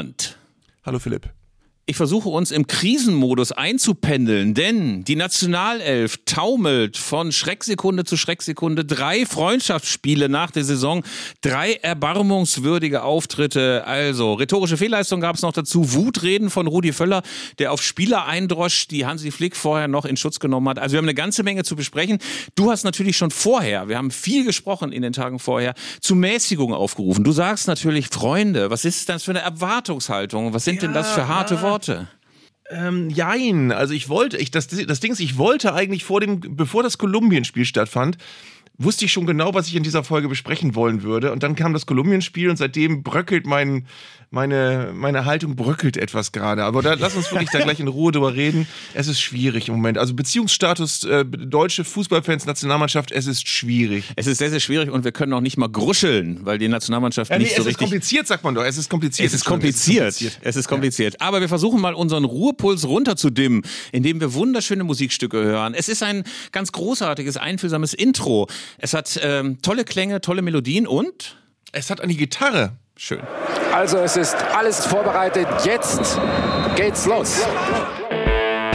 Arndt. Hallo Philipp. Ich versuche uns im Krisenmodus einzupendeln, denn die Nationalelf taumelt von Schrecksekunde zu Schrecksekunde. Drei Freundschaftsspiele nach der Saison, drei erbarmungswürdige Auftritte. Also rhetorische Fehlleistung gab es noch dazu, Wutreden von Rudi Völler, der auf Spieler eindroscht, die Hansi Flick vorher noch in Schutz genommen hat. Also wir haben eine ganze Menge zu besprechen. Du hast natürlich schon vorher, wir haben viel gesprochen in den Tagen vorher, zu Mäßigung aufgerufen. Du sagst natürlich, Freunde, was ist das für eine Erwartungshaltung? Was sind ja, denn das für harte Worte? Worte? Ähm, jein. Also ich wollte, ich, das, das Ding ist, ich wollte eigentlich vor dem, bevor das Kolumbien-Spiel stattfand, wusste ich schon genau, was ich in dieser Folge besprechen wollen würde. Und dann kam das Kolumbien-Spiel und seitdem bröckelt mein, meine, meine Haltung bröckelt etwas gerade. Aber da, lass uns wirklich da gleich in Ruhe drüber reden. Es ist schwierig im Moment. Also Beziehungsstatus äh, deutsche Fußballfans, Nationalmannschaft, es ist schwierig. Es ist sehr, sehr schwierig und wir können auch nicht mal gruscheln, weil die Nationalmannschaft ja, nee, nicht so richtig... Es ist kompliziert, sagt man doch. Es ist kompliziert. Es ist kompliziert. Es ist kompliziert. Es ist kompliziert. Ja. Aber wir versuchen mal unseren Ruhepuls runterzudimmen, indem wir wunderschöne Musikstücke hören. Es ist ein ganz großartiges, einfühlsames Intro. Es hat ähm, tolle Klänge, tolle Melodien und... Es hat eine Gitarre. Schön. Also es ist alles vorbereitet. Jetzt geht's los.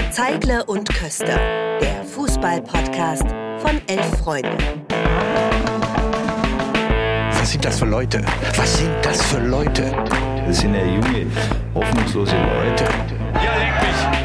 Zeigle und Köster, der Fußball-Podcast von Elf Freunde. Was sind das für Leute? Was sind das für Leute? Das sind ja junge, hoffnungslose Leute. Ja, leg mich!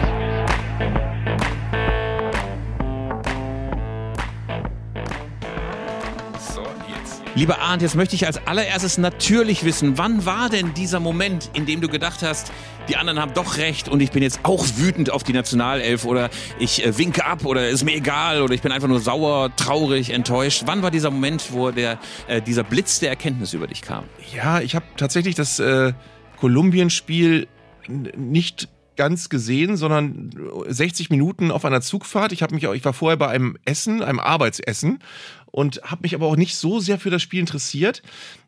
Lieber Arndt, jetzt möchte ich als allererstes natürlich wissen, wann war denn dieser Moment, in dem du gedacht hast, die anderen haben doch recht und ich bin jetzt auch wütend auf die Nationalelf oder ich äh, winke ab oder ist mir egal oder ich bin einfach nur sauer, traurig, enttäuscht. Wann war dieser Moment, wo der, äh, dieser Blitz der Erkenntnis über dich kam? Ja, ich habe tatsächlich das äh, Kolumbien-Spiel nicht ganz gesehen, sondern 60 Minuten auf einer Zugfahrt. Ich habe mich auch, ich war vorher bei einem Essen, einem Arbeitsessen und habe mich aber auch nicht so sehr für das Spiel interessiert.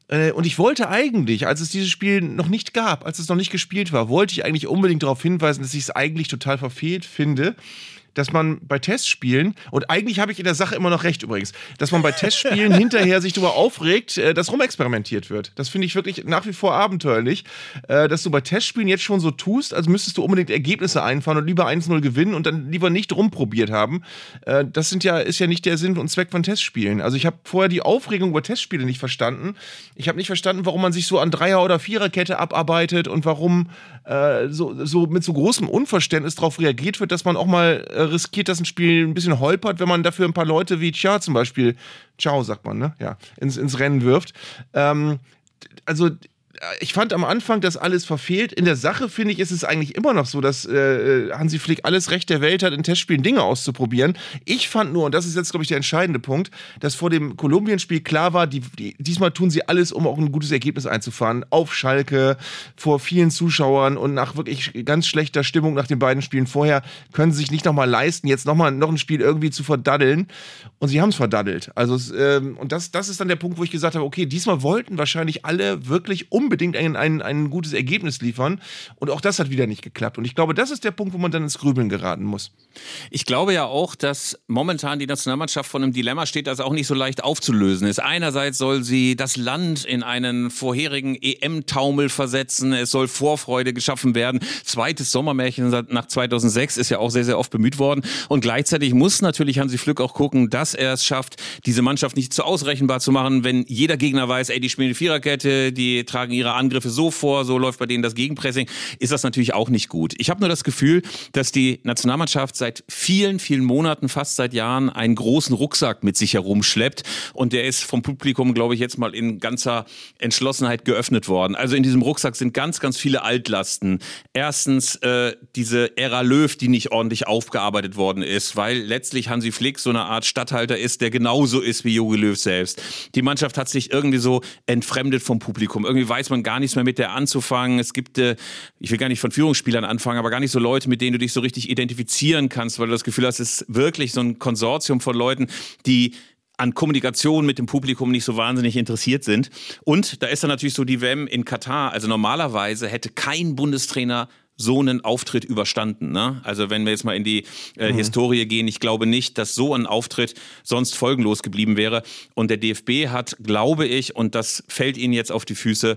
Äh, und ich wollte eigentlich, als es dieses Spiel noch nicht gab, als es noch nicht gespielt war, wollte ich eigentlich unbedingt darauf hinweisen, dass ich es eigentlich total verfehlt finde, dass man bei Testspielen, und eigentlich habe ich in der Sache immer noch recht übrigens, dass man bei Testspielen hinterher sich darüber aufregt, äh, dass rumexperimentiert wird. Das finde ich wirklich nach wie vor abenteuerlich, äh, dass du bei Testspielen jetzt schon so tust, als müsstest du unbedingt Ergebnisse einfahren und lieber 1-0 gewinnen und dann lieber nicht rumprobiert haben. Äh, das sind ja, ist ja nicht der Sinn und Zweck von Testspielen. Also ich habe vorher die Aufregung über Testspiele nicht verstanden. Ich habe nicht verstanden, warum man sich so an Dreier- oder Viererkette abarbeitet und warum äh, so, so mit so großem Unverständnis darauf reagiert wird, dass man auch mal riskiert, dass ein Spiel ein bisschen holpert, wenn man dafür ein paar Leute wie Chia zum Beispiel, Ciao sagt man, ne? Ja, ins, ins Rennen wirft. Ähm, also ich fand am Anfang das alles verfehlt. In der Sache finde ich, ist es eigentlich immer noch so, dass äh, Hansi Flick alles Recht der Welt hat, in Testspielen Dinge auszuprobieren. Ich fand nur, und das ist jetzt, glaube ich, der entscheidende Punkt, dass vor dem Kolumbien-Spiel klar war, die, die, diesmal tun sie alles, um auch ein gutes Ergebnis einzufahren. Auf Schalke, vor vielen Zuschauern und nach wirklich ganz schlechter Stimmung nach den beiden Spielen vorher können sie sich nicht nochmal leisten, jetzt nochmal noch ein Spiel irgendwie zu verdaddeln. Und sie haben es verdaddelt. Also, ähm, und das, das ist dann der Punkt, wo ich gesagt habe, okay, diesmal wollten wahrscheinlich alle wirklich unbedingt unbedingt ein, ein, ein gutes Ergebnis liefern. Und auch das hat wieder nicht geklappt. Und ich glaube, das ist der Punkt, wo man dann ins Grübeln geraten muss. Ich glaube ja auch, dass momentan die Nationalmannschaft vor einem Dilemma steht, das auch nicht so leicht aufzulösen ist. Einerseits soll sie das Land in einen vorherigen EM-Taumel versetzen. Es soll Vorfreude geschaffen werden. Zweites Sommermärchen nach 2006 ist ja auch sehr, sehr oft bemüht worden. Und gleichzeitig muss natürlich Hansi Flück auch gucken, dass er es schafft, diese Mannschaft nicht zu ausrechenbar zu machen, wenn jeder Gegner weiß, ey, die spielen die Viererkette, die tragen ihre ihre Angriffe so vor, so läuft bei denen das Gegenpressing, ist das natürlich auch nicht gut. Ich habe nur das Gefühl, dass die Nationalmannschaft seit vielen, vielen Monaten, fast seit Jahren, einen großen Rucksack mit sich herumschleppt und der ist vom Publikum, glaube ich, jetzt mal in ganzer Entschlossenheit geöffnet worden. Also in diesem Rucksack sind ganz, ganz viele Altlasten. Erstens äh, diese Ära Löw, die nicht ordentlich aufgearbeitet worden ist, weil letztlich Hansi Flick so eine Art Stadthalter ist, der genauso ist wie Jogi Löw selbst. Die Mannschaft hat sich irgendwie so entfremdet vom Publikum. Irgendwie weiß man gar nichts mehr mit der anzufangen. Es gibt, äh, ich will gar nicht von Führungsspielern anfangen, aber gar nicht so Leute, mit denen du dich so richtig identifizieren kannst, weil du das Gefühl hast, es ist wirklich so ein Konsortium von Leuten, die an Kommunikation mit dem Publikum nicht so wahnsinnig interessiert sind. Und da ist dann natürlich so die WM in Katar. Also normalerweise hätte kein Bundestrainer so einen Auftritt überstanden. Ne? Also wenn wir jetzt mal in die äh, mhm. Historie gehen, ich glaube nicht, dass so ein Auftritt sonst folgenlos geblieben wäre. Und der DFB hat, glaube ich, und das fällt Ihnen jetzt auf die Füße,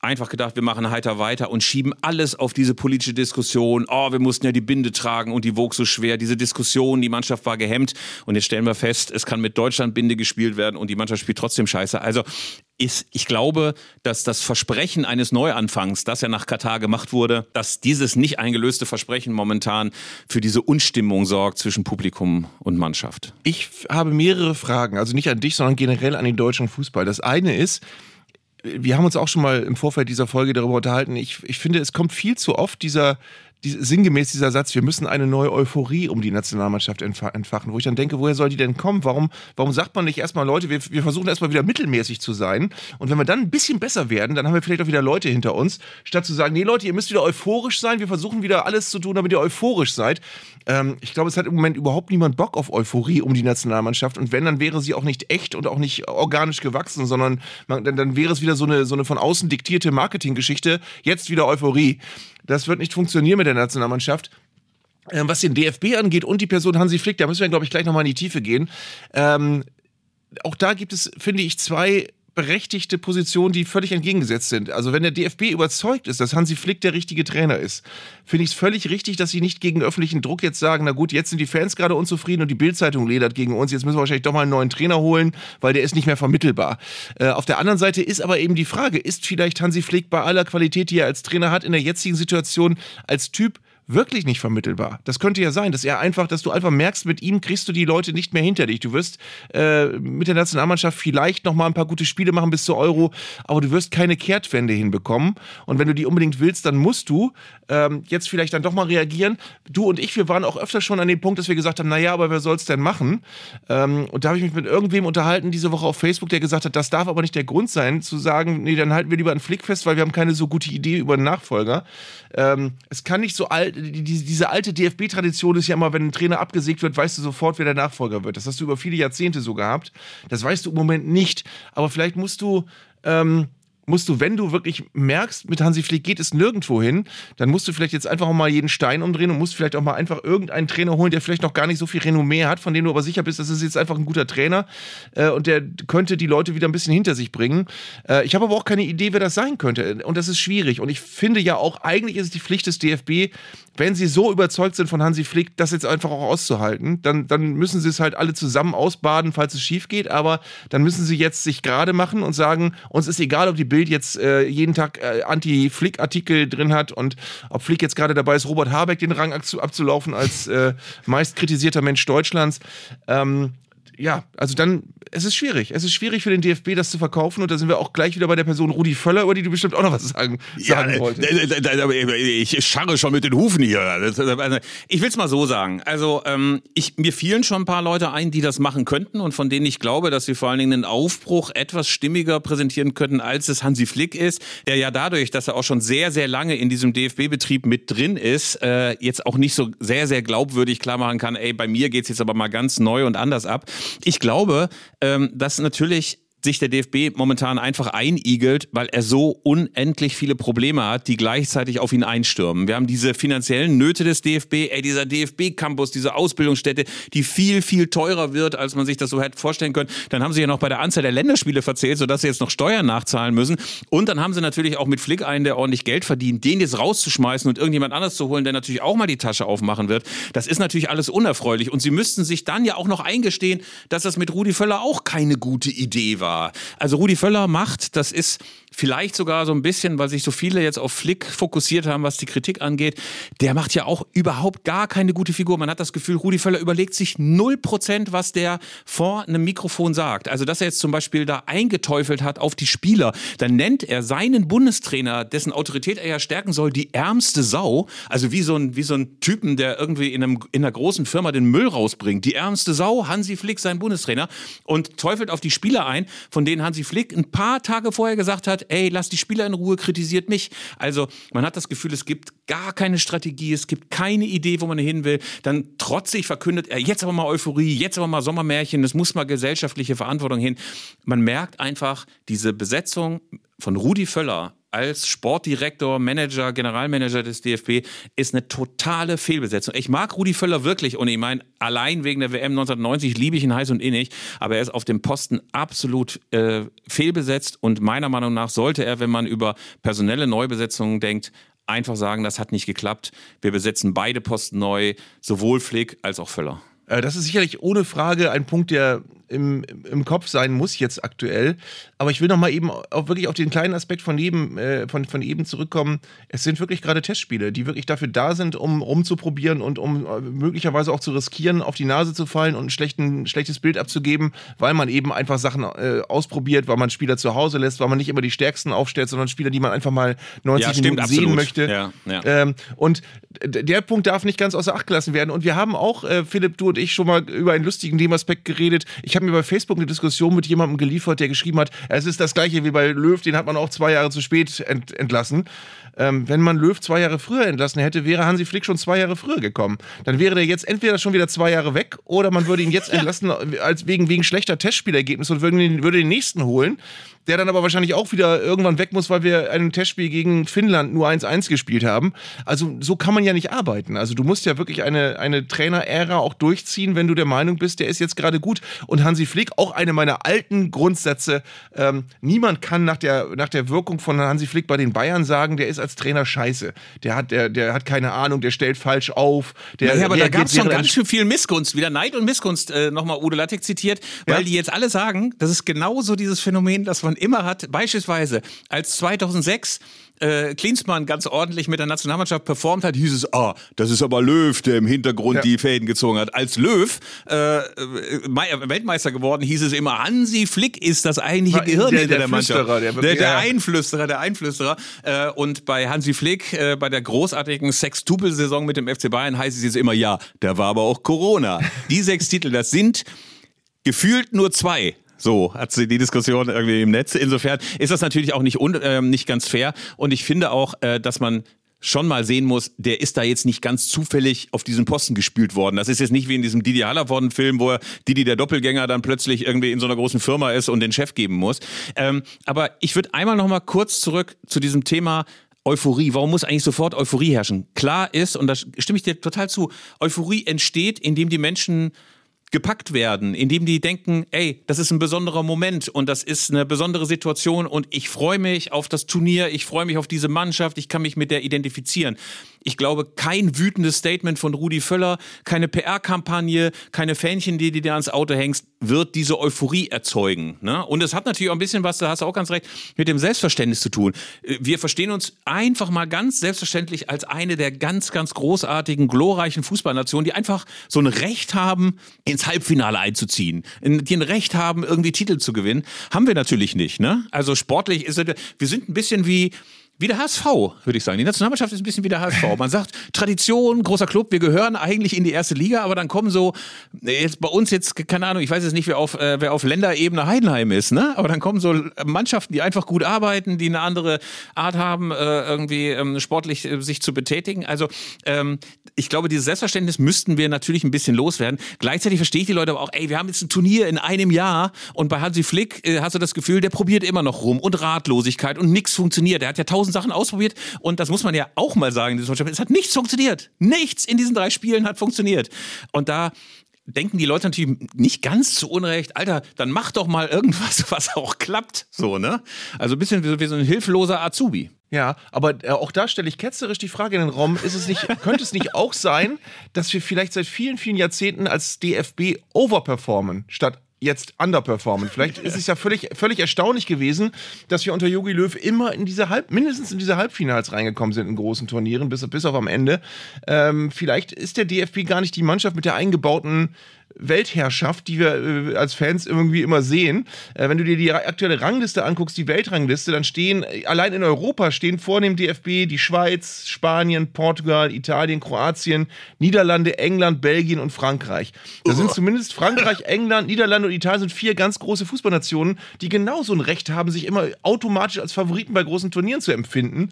einfach gedacht, wir machen heiter weiter und schieben alles auf diese politische Diskussion. Oh, wir mussten ja die Binde tragen und die wog so schwer. Diese Diskussion, die Mannschaft war gehemmt. Und jetzt stellen wir fest, es kann mit Deutschland Binde gespielt werden und die Mannschaft spielt trotzdem scheiße. Also ist, ich glaube, dass das Versprechen eines Neuanfangs, das ja nach Katar gemacht wurde, dass dieses nicht eingelöste Versprechen momentan für diese Unstimmung sorgt zwischen Publikum und Mannschaft. Ich habe mehrere Fragen, also nicht an dich, sondern generell an den deutschen Fußball. Das eine ist, wir haben uns auch schon mal im Vorfeld dieser Folge darüber unterhalten. Ich, ich finde, es kommt viel zu oft dieser, die, sinngemäß dieser Satz, wir müssen eine neue Euphorie um die Nationalmannschaft entfachen, wo ich dann denke, woher soll die denn kommen? Warum, warum sagt man nicht erstmal, Leute, wir, wir versuchen erstmal wieder mittelmäßig zu sein und wenn wir dann ein bisschen besser werden, dann haben wir vielleicht auch wieder Leute hinter uns, statt zu sagen, nee Leute, ihr müsst wieder euphorisch sein, wir versuchen wieder alles zu tun, damit ihr euphorisch seid. Ähm, ich glaube, es hat im Moment überhaupt niemand Bock auf Euphorie um die Nationalmannschaft und wenn, dann wäre sie auch nicht echt und auch nicht organisch gewachsen, sondern man, dann, dann wäre es wieder so eine, so eine von außen diktierte Marketinggeschichte, jetzt wieder Euphorie. Das wird nicht funktionieren mit der Nationalmannschaft. Ähm, was den DFB angeht und die Person Hansi Flick, da müssen wir, glaube ich, gleich nochmal in die Tiefe gehen. Ähm, auch da gibt es, finde ich, zwei berechtigte Positionen, die völlig entgegengesetzt sind. Also wenn der DFB überzeugt ist, dass Hansi Flick der richtige Trainer ist, finde ich es völlig richtig, dass sie nicht gegen öffentlichen Druck jetzt sagen, na gut, jetzt sind die Fans gerade unzufrieden und die Bildzeitung ledert gegen uns, jetzt müssen wir wahrscheinlich doch mal einen neuen Trainer holen, weil der ist nicht mehr vermittelbar. Äh, auf der anderen Seite ist aber eben die Frage, ist vielleicht Hansi Flick bei aller Qualität, die er als Trainer hat, in der jetzigen Situation als Typ wirklich nicht vermittelbar. Das könnte ja sein, dass er einfach, dass du einfach merkst, mit ihm kriegst du die Leute nicht mehr hinter dich. Du wirst äh, mit der Nationalmannschaft vielleicht noch mal ein paar gute Spiele machen bis zur Euro, aber du wirst keine Kehrtwende hinbekommen. Und wenn du die unbedingt willst, dann musst du ähm, jetzt vielleicht dann doch mal reagieren. Du und ich, wir waren auch öfter schon an dem Punkt, dass wir gesagt haben, naja, aber wer soll es denn machen? Ähm, und da habe ich mich mit irgendwem unterhalten diese Woche auf Facebook, der gesagt hat, das darf aber nicht der Grund sein, zu sagen, nee, dann halten wir lieber einen Flick fest, weil wir haben keine so gute Idee über einen Nachfolger. Ähm, es kann nicht so alt, die, diese alte DFB-Tradition ist ja immer, wenn ein Trainer abgesägt wird, weißt du sofort, wer der Nachfolger wird. Das hast du über viele Jahrzehnte so gehabt. Das weißt du im Moment nicht. Aber vielleicht musst du ähm, musst du, wenn du wirklich merkst, mit Hansi Flick geht es nirgendwo hin, dann musst du vielleicht jetzt einfach mal jeden Stein umdrehen und musst vielleicht auch mal einfach irgendeinen Trainer holen, der vielleicht noch gar nicht so viel Renommee hat, von dem du aber sicher bist, das ist jetzt einfach ein guter Trainer äh, und der könnte die Leute wieder ein bisschen hinter sich bringen. Äh, ich habe aber auch keine Idee, wer das sein könnte und das ist schwierig und ich finde ja auch, eigentlich ist es die Pflicht des DFB, wenn sie so überzeugt sind von Hansi Flick, das jetzt einfach auch auszuhalten, dann, dann müssen sie es halt alle zusammen ausbaden, falls es schief geht, aber dann müssen sie jetzt sich gerade machen und sagen, uns ist egal, ob die Bild jetzt äh, jeden Tag äh, Anti-Flick-Artikel drin hat und ob Flick jetzt gerade dabei ist, Robert Habeck den Rang abzulaufen als äh, meist kritisierter Mensch Deutschlands. Ähm, ja, also dann es ist schwierig. Es ist schwierig für den DFB, das zu verkaufen. Und da sind wir auch gleich wieder bei der Person Rudi Völler, über die du bestimmt auch noch was sagen, sagen ja, wolltest. Ich scharre schon mit den Hufen hier. Also, ich will es mal so sagen. Also, ähm, ich, mir fielen schon ein paar Leute ein, die das machen könnten und von denen ich glaube, dass sie vor allen Dingen einen Aufbruch etwas stimmiger präsentieren könnten, als es Hansi Flick ist, der ja dadurch, dass er auch schon sehr, sehr lange in diesem DFB-Betrieb mit drin ist, äh, jetzt auch nicht so sehr, sehr glaubwürdig klar machen kann, ey, bei mir geht's jetzt aber mal ganz neu und anders ab. Ich glaube, ähm, dass natürlich sich der DFB momentan einfach einigelt, weil er so unendlich viele Probleme hat, die gleichzeitig auf ihn einstürmen. Wir haben diese finanziellen Nöte des DFB, ey, dieser DFB-Campus, diese Ausbildungsstätte, die viel, viel teurer wird, als man sich das so hätte vorstellen können. Dann haben sie ja noch bei der Anzahl der Länderspiele verzählt, sodass sie jetzt noch Steuern nachzahlen müssen. Und dann haben sie natürlich auch mit Flick einen, der ordentlich Geld verdient, den jetzt rauszuschmeißen und irgendjemand anders zu holen, der natürlich auch mal die Tasche aufmachen wird. Das ist natürlich alles unerfreulich. Und sie müssten sich dann ja auch noch eingestehen, dass das mit Rudi Völler auch keine gute Idee war war. Also Rudi Völler macht, das ist vielleicht sogar so ein bisschen, weil sich so viele jetzt auf Flick fokussiert haben, was die Kritik angeht, der macht ja auch überhaupt gar keine gute Figur. Man hat das Gefühl, Rudi Völler überlegt sich null Prozent, was der vor einem Mikrofon sagt. Also, dass er jetzt zum Beispiel da eingeteufelt hat auf die Spieler, dann nennt er seinen Bundestrainer, dessen Autorität er ja stärken soll, die ärmste Sau. Also wie so ein, wie so ein Typen, der irgendwie in, einem, in einer großen Firma den Müll rausbringt. Die ärmste Sau, Hansi Flick, sein Bundestrainer, und teufelt auf die Spieler ein, von denen Hansi Flick ein paar Tage vorher gesagt hat, ey, lass die Spieler in Ruhe, kritisiert mich. Also man hat das Gefühl, es gibt gar keine Strategie, es gibt keine Idee, wo man hin will. Dann trotzig verkündet er, jetzt aber mal Euphorie, jetzt aber mal Sommermärchen, es muss mal gesellschaftliche Verantwortung hin. Man merkt einfach, diese Besetzung von Rudi Völler als Sportdirektor, Manager, Generalmanager des DFB ist eine totale Fehlbesetzung. Ich mag Rudi Völler wirklich und ich meine, allein wegen der WM 1990 liebe ich ihn heiß und innig, aber er ist auf dem Posten absolut äh, fehlbesetzt und meiner Meinung nach sollte er, wenn man über personelle Neubesetzungen denkt, einfach sagen, das hat nicht geklappt. Wir besetzen beide Posten neu, sowohl Flick als auch Völler. Äh, das ist sicherlich ohne Frage ein Punkt, der im, im Kopf sein muss jetzt aktuell. Aber ich will noch mal eben auch wirklich auf den kleinen Aspekt von eben, äh, von, von eben zurückkommen. Es sind wirklich gerade Testspiele, die wirklich dafür da sind, um rumzuprobieren und um äh, möglicherweise auch zu riskieren, auf die Nase zu fallen und ein schlechten, schlechtes Bild abzugeben, weil man eben einfach Sachen äh, ausprobiert, weil man Spieler zu Hause lässt, weil man nicht immer die stärksten aufstellt, sondern Spieler, die man einfach mal 90 ja, Minuten stimmt, sehen möchte. Ja, ja. Ähm, und der Punkt darf nicht ganz außer Acht gelassen werden. Und wir haben auch, äh, Philipp, du und ich, schon mal über einen lustigen Nebenaspekt geredet. Ich habe mir bei Facebook eine Diskussion mit jemandem geliefert, der geschrieben hat, es ist das gleiche wie bei Löw, den hat man auch zwei Jahre zu spät ent entlassen. Ähm, wenn man Löw zwei Jahre früher entlassen hätte, wäre Hansi Flick schon zwei Jahre früher gekommen. Dann wäre der jetzt entweder schon wieder zwei Jahre weg oder man würde ihn jetzt entlassen als wegen, wegen schlechter Testspielergebnisse und würde den, würde den nächsten holen der dann aber wahrscheinlich auch wieder irgendwann weg muss, weil wir ein Testspiel gegen Finnland nur 1-1 gespielt haben. Also so kann man ja nicht arbeiten. Also du musst ja wirklich eine, eine Trainer-Ära auch durchziehen, wenn du der Meinung bist, der ist jetzt gerade gut. Und Hansi Flick, auch eine meiner alten Grundsätze, ähm, niemand kann nach der, nach der Wirkung von Hansi Flick bei den Bayern sagen, der ist als Trainer scheiße. Der hat, der, der hat keine Ahnung, der stellt falsch auf. Der, ja, aber da gab es schon ganz schön viel Missgunst, wieder Neid und Missgunst, äh, nochmal Udo Lattek zitiert, weil ja? die jetzt alle sagen, das ist genauso dieses Phänomen, dass man immer hat, beispielsweise als 2006 äh, Klinsmann ganz ordentlich mit der Nationalmannschaft performt hat, hieß es, ah, das ist aber Löw, der im Hintergrund ja. die Fäden gezogen hat. Als Löw äh, äh Weltmeister geworden, hieß es immer, Hansi Flick ist das eigentliche Gehirn der, hinter der, der Mannschaft. Der, der, der Einflüsterer, der Einflüsterer. Äh, und bei Hansi Flick, äh, bei der großartigen Sextupel-Saison mit dem FC Bayern, heißt es jetzt immer, ja, da war aber auch Corona. Die sechs Titel, das sind gefühlt nur zwei so hat sie die Diskussion irgendwie im Netz. Insofern ist das natürlich auch nicht, un, äh, nicht ganz fair. Und ich finde auch, äh, dass man schon mal sehen muss, der ist da jetzt nicht ganz zufällig auf diesen Posten gespielt worden. Das ist jetzt nicht wie in diesem Didi Hallervorden-Film, wo er Didi der Doppelgänger dann plötzlich irgendwie in so einer großen Firma ist und den Chef geben muss. Ähm, aber ich würde einmal noch mal kurz zurück zu diesem Thema Euphorie. Warum muss eigentlich sofort Euphorie herrschen? Klar ist, und da stimme ich dir total zu, Euphorie entsteht, indem die Menschen gepackt werden, indem die denken, ey, das ist ein besonderer Moment und das ist eine besondere Situation und ich freue mich auf das Turnier, ich freue mich auf diese Mannschaft, ich kann mich mit der identifizieren. Ich glaube, kein wütendes Statement von Rudi Völler, keine PR-Kampagne, keine Fähnchen, die du dir ans Auto hängst, wird diese Euphorie erzeugen. Ne? Und es hat natürlich auch ein bisschen was, da hast du auch ganz recht, mit dem Selbstverständnis zu tun. Wir verstehen uns einfach mal ganz selbstverständlich als eine der ganz, ganz großartigen, glorreichen Fußballnationen, die einfach so ein Recht haben, ins Halbfinale einzuziehen, die ein Recht haben, irgendwie Titel zu gewinnen. Haben wir natürlich nicht. Ne? Also sportlich ist es, wir sind ein bisschen wie wie der HSV, würde ich sagen. Die Nationalmannschaft ist ein bisschen wie der HSV. Man sagt, Tradition, großer Club, wir gehören eigentlich in die erste Liga, aber dann kommen so, jetzt bei uns jetzt, keine Ahnung, ich weiß jetzt nicht, wer auf, äh, wer auf Länderebene Heidenheim ist, ne? Aber dann kommen so Mannschaften, die einfach gut arbeiten, die eine andere Art haben, äh, irgendwie ähm, sportlich äh, sich zu betätigen. Also ähm, ich glaube, dieses Selbstverständnis müssten wir natürlich ein bisschen loswerden. Gleichzeitig verstehe ich die Leute aber auch, ey, wir haben jetzt ein Turnier in einem Jahr und bei Hansi Flick äh, hast du das Gefühl, der probiert immer noch rum und Ratlosigkeit und nichts funktioniert. Der hat ja tausend tausend Sachen ausprobiert und das muss man ja auch mal sagen, es hat nichts funktioniert. Nichts in diesen drei Spielen hat funktioniert. Und da denken die Leute natürlich nicht ganz zu Unrecht, Alter, dann mach doch mal irgendwas, was auch klappt. So, ne? Also ein bisschen wie, wie so ein hilfloser Azubi. Ja, aber äh, auch da stelle ich ketzerisch die Frage in den Raum, ist es nicht, könnte es nicht auch sein, dass wir vielleicht seit vielen, vielen Jahrzehnten als DFB overperformen, statt jetzt underperformen. Vielleicht ist es ja völlig, völlig erstaunlich gewesen, dass wir unter Yogi Löw immer in diese Halb, mindestens in diese Halbfinals reingekommen sind in großen Turnieren, bis, bis auf am Ende. Ähm, vielleicht ist der DFB gar nicht die Mannschaft mit der eingebauten Weltherrschaft, die wir äh, als Fans irgendwie immer sehen. Äh, wenn du dir die aktuelle Rangliste anguckst, die Weltrangliste, dann stehen allein in Europa stehen vor dem DFB die Schweiz, Spanien, Portugal, Italien, Kroatien, Niederlande, England, Belgien und Frankreich. Da sind zumindest Frankreich, England, Niederlande und Italien sind vier ganz große Fußballnationen, die genauso ein Recht haben, sich immer automatisch als Favoriten bei großen Turnieren zu empfinden.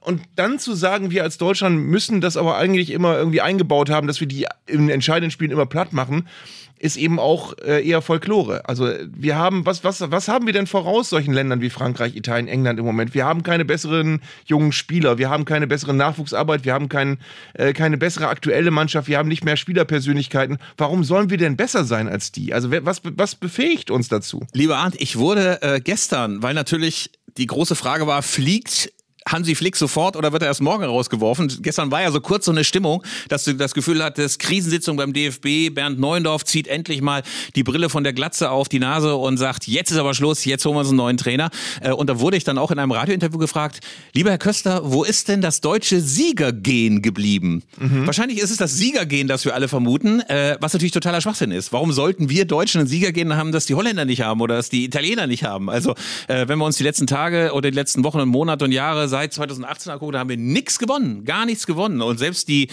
Und dann zu sagen, wir als Deutschland müssen das aber eigentlich immer irgendwie eingebaut haben, dass wir die in entscheidenden Spielen immer platt machen, ist eben auch äh, eher Folklore. Also wir haben, was, was, was haben wir denn voraus solchen Ländern wie Frankreich, Italien, England im Moment? Wir haben keine besseren jungen Spieler, wir haben keine bessere Nachwuchsarbeit, wir haben kein, äh, keine bessere aktuelle Mannschaft, wir haben nicht mehr Spielerpersönlichkeiten. Warum sollen wir denn besser sein als die? Also was, was befähigt uns dazu? Lieber Arndt, ich wurde äh, gestern, weil natürlich die große Frage war, fliegt Hansi Flick sofort oder wird er erst morgen rausgeworfen? Gestern war ja so kurz so eine Stimmung, dass du das Gefühl hattest, Krisensitzung beim DFB, Bernd Neuendorf zieht endlich mal die Brille von der Glatze auf die Nase und sagt, jetzt ist aber Schluss, jetzt holen wir uns einen neuen Trainer. Äh, und da wurde ich dann auch in einem Radiointerview gefragt, lieber Herr Köster, wo ist denn das deutsche Siegergehen geblieben? Mhm. Wahrscheinlich ist es das Siegergehen, das wir alle vermuten, äh, was natürlich totaler Schwachsinn ist. Warum sollten wir Deutschen ein Siegergehen haben, das die Holländer nicht haben oder das die Italiener nicht haben? Also, äh, wenn wir uns die letzten Tage oder die letzten Wochen und Monate und Jahre seit 2018 angucken, da haben wir nichts gewonnen, gar nichts gewonnen. Und selbst die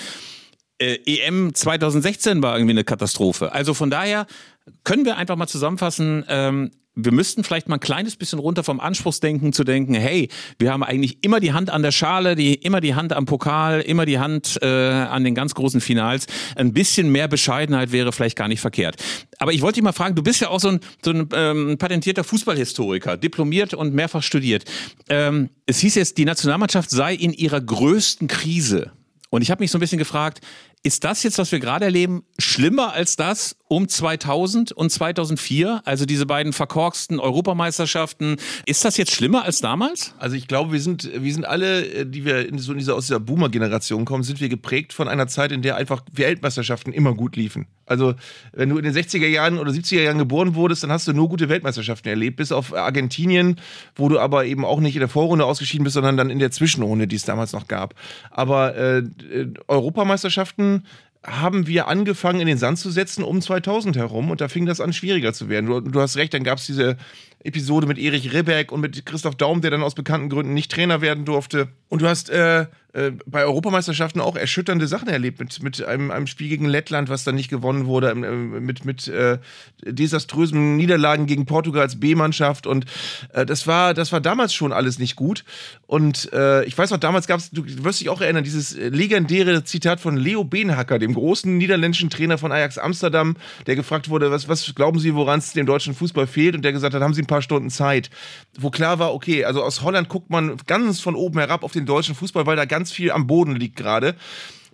äh, EM 2016 war irgendwie eine Katastrophe. Also von daher können wir einfach mal zusammenfassen, ähm, wir müssten vielleicht mal ein kleines bisschen runter vom Anspruchsdenken zu denken, hey, wir haben eigentlich immer die Hand an der Schale, die, immer die Hand am Pokal, immer die Hand äh, an den ganz großen Finals. Ein bisschen mehr Bescheidenheit wäre vielleicht gar nicht verkehrt. Aber ich wollte dich mal fragen, du bist ja auch so ein, so ein ähm, patentierter Fußballhistoriker, diplomiert und mehrfach studiert. Ähm, es hieß jetzt, die Nationalmannschaft sei in ihrer größten Krise. Und ich habe mich so ein bisschen gefragt, ist das jetzt, was wir gerade erleben, schlimmer als das um 2000 und 2004? Also diese beiden verkorksten Europameisterschaften. Ist das jetzt schlimmer als damals? Also ich glaube, wir sind, wir sind alle, äh, die wir in so in dieser, aus dieser Boomer-Generation kommen, sind wir geprägt von einer Zeit, in der einfach Weltmeisterschaften immer gut liefen. Also wenn du in den 60er Jahren oder 70er Jahren geboren wurdest, dann hast du nur gute Weltmeisterschaften erlebt, bis auf Argentinien, wo du aber eben auch nicht in der Vorrunde ausgeschieden bist, sondern dann in der Zwischenrunde, die es damals noch gab. Aber äh, äh Europameisterschaften haben wir angefangen, in den Sand zu setzen um 2000 herum und da fing das an, schwieriger zu werden. Du, du hast recht, dann gab es diese Episode mit Erich Ribbeck und mit Christoph Daum, der dann aus bekannten Gründen nicht Trainer werden durfte. Und du hast äh, äh, bei Europameisterschaften auch erschütternde Sachen erlebt mit, mit einem, einem Spiel gegen Lettland, was dann nicht gewonnen wurde, äh, mit, mit äh, desaströsen Niederlagen gegen Portugal als B-Mannschaft. Und äh, das, war, das war damals schon alles nicht gut. Und äh, ich weiß noch, damals gab es, du wirst dich auch erinnern, dieses legendäre Zitat von Leo Benhacker, dem großen niederländischen Trainer von Ajax Amsterdam, der gefragt wurde, was, was glauben Sie, woran es dem deutschen Fußball fehlt? Und der gesagt hat, haben Sie ein paar Stunden Zeit. Wo klar war, okay, also aus Holland guckt man ganz von oben herab auf den deutschen Fußball, weil da ganz viel am Boden liegt gerade.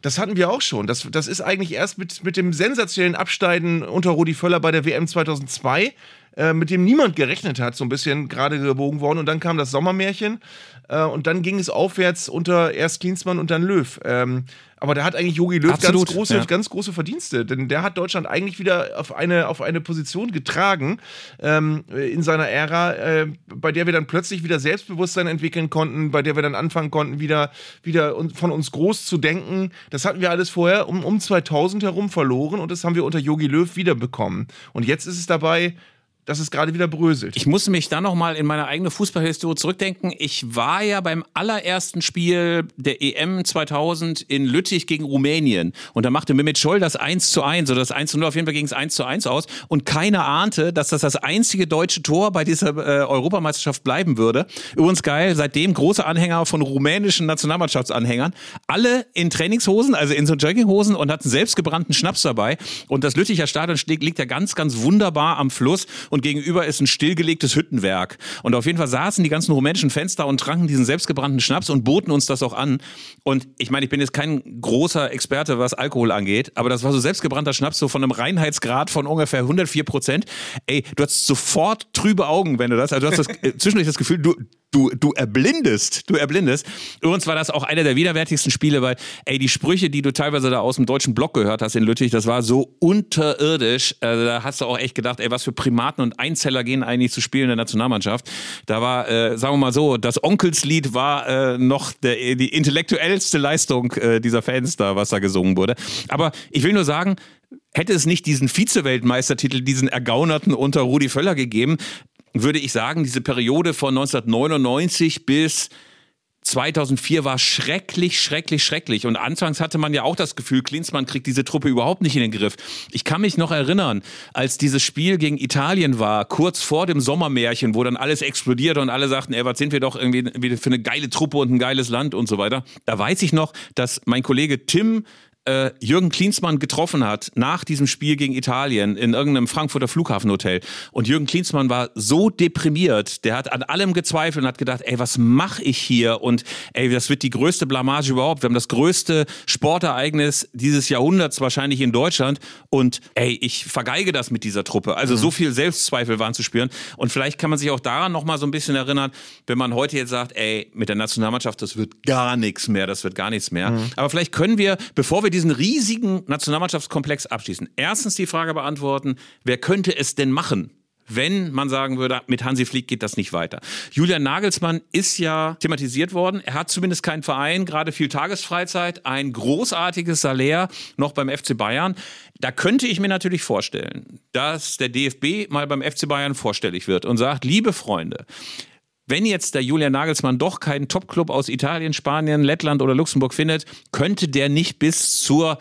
Das hatten wir auch schon. Das, das ist eigentlich erst mit, mit dem sensationellen Absteigen unter Rudi Völler bei der WM 2002, äh, mit dem niemand gerechnet hat, so ein bisschen gerade gebogen worden. Und dann kam das Sommermärchen äh, und dann ging es aufwärts unter erst Klinsmann und dann Löw. Ähm, aber da hat eigentlich Jogi Löw Absolut, ganz große, ja. ganz große Verdienste, denn der hat Deutschland eigentlich wieder auf eine, auf eine Position getragen ähm, in seiner Ära, äh, bei der wir dann plötzlich wieder Selbstbewusstsein entwickeln konnten, bei der wir dann anfangen konnten, wieder, wieder von uns groß zu denken. Das hatten wir alles vorher um, um 2000 herum verloren und das haben wir unter Jogi Löw wiederbekommen. Und jetzt ist es dabei, dass es gerade wieder bröselt. Ich muss mich da nochmal in meine eigene Fußballhistorie zurückdenken. Ich war ja beim allerersten Spiel der EM 2000 in Lüttich gegen Rumänien. Und da machte Mehmet Scholl das 1 zu 1 oder das 1 zu 0 auf jeden Fall gegen das 1 zu 1 aus. Und keiner ahnte, dass das das einzige deutsche Tor bei dieser äh, Europameisterschaft bleiben würde. Übrigens geil, seitdem große Anhänger von rumänischen Nationalmannschaftsanhängern. Alle in Trainingshosen, also in so Jogginghosen und hatten selbstgebrannten Schnaps dabei. Und das Lütticher Stadion liegt ja ganz, ganz wunderbar am Fluss. Und und gegenüber ist ein stillgelegtes Hüttenwerk. Und auf jeden Fall saßen die ganzen rumänischen Fenster und tranken diesen selbstgebrannten Schnaps und boten uns das auch an. Und ich meine, ich bin jetzt kein großer Experte, was Alkohol angeht, aber das war so selbstgebrannter Schnaps, so von einem Reinheitsgrad von ungefähr 104 Prozent. Ey, du hast sofort trübe Augen, wenn du das, also du hast das, äh, zwischendurch das Gefühl, du, du, du erblindest, du erblindest. Übrigens war das auch einer der widerwärtigsten Spiele, weil, ey, die Sprüche, die du teilweise da aus dem deutschen Block gehört hast in Lüttich, das war so unterirdisch. Also da hast du auch echt gedacht, ey, was für Primaten und Einzeller gehen eigentlich zu spielen in der Nationalmannschaft. Da war, äh, sagen wir mal so, das Onkelslied war äh, noch der, die intellektuellste Leistung äh, dieser Fans da, was da gesungen wurde. Aber ich will nur sagen, Hätte es nicht diesen Vize-Weltmeistertitel, diesen Ergaunerten unter Rudi Völler gegeben, würde ich sagen, diese Periode von 1999 bis 2004 war schrecklich, schrecklich, schrecklich. Und anfangs hatte man ja auch das Gefühl, Klinsmann kriegt diese Truppe überhaupt nicht in den Griff. Ich kann mich noch erinnern, als dieses Spiel gegen Italien war, kurz vor dem Sommermärchen, wo dann alles explodierte und alle sagten, ey, was sind wir doch irgendwie für eine geile Truppe und ein geiles Land und so weiter. Da weiß ich noch, dass mein Kollege Tim äh, Jürgen Klinsmann getroffen hat nach diesem Spiel gegen Italien in irgendeinem Frankfurter Flughafenhotel und Jürgen Klinsmann war so deprimiert, der hat an allem gezweifelt und hat gedacht, ey, was mache ich hier und ey, das wird die größte Blamage überhaupt. Wir haben das größte Sportereignis dieses Jahrhunderts wahrscheinlich in Deutschland und ey, ich vergeige das mit dieser Truppe. Also so viel Selbstzweifel waren zu spüren und vielleicht kann man sich auch daran noch mal so ein bisschen erinnern, wenn man heute jetzt sagt, ey, mit der Nationalmannschaft, das wird gar nichts mehr, das wird gar nichts mehr. Aber vielleicht können wir, bevor wir diesen riesigen Nationalmannschaftskomplex abschließen, erstens die Frage beantworten, wer könnte es denn machen? wenn man sagen würde, mit Hansi Flick geht das nicht weiter. Julian Nagelsmann ist ja thematisiert worden. Er hat zumindest keinen Verein, gerade viel Tagesfreizeit, ein großartiges Salär noch beim FC Bayern. Da könnte ich mir natürlich vorstellen, dass der DFB mal beim FC Bayern vorstellig wird und sagt, liebe Freunde, wenn jetzt der Julian Nagelsmann doch keinen Topclub aus Italien, Spanien, Lettland oder Luxemburg findet, könnte der nicht bis zur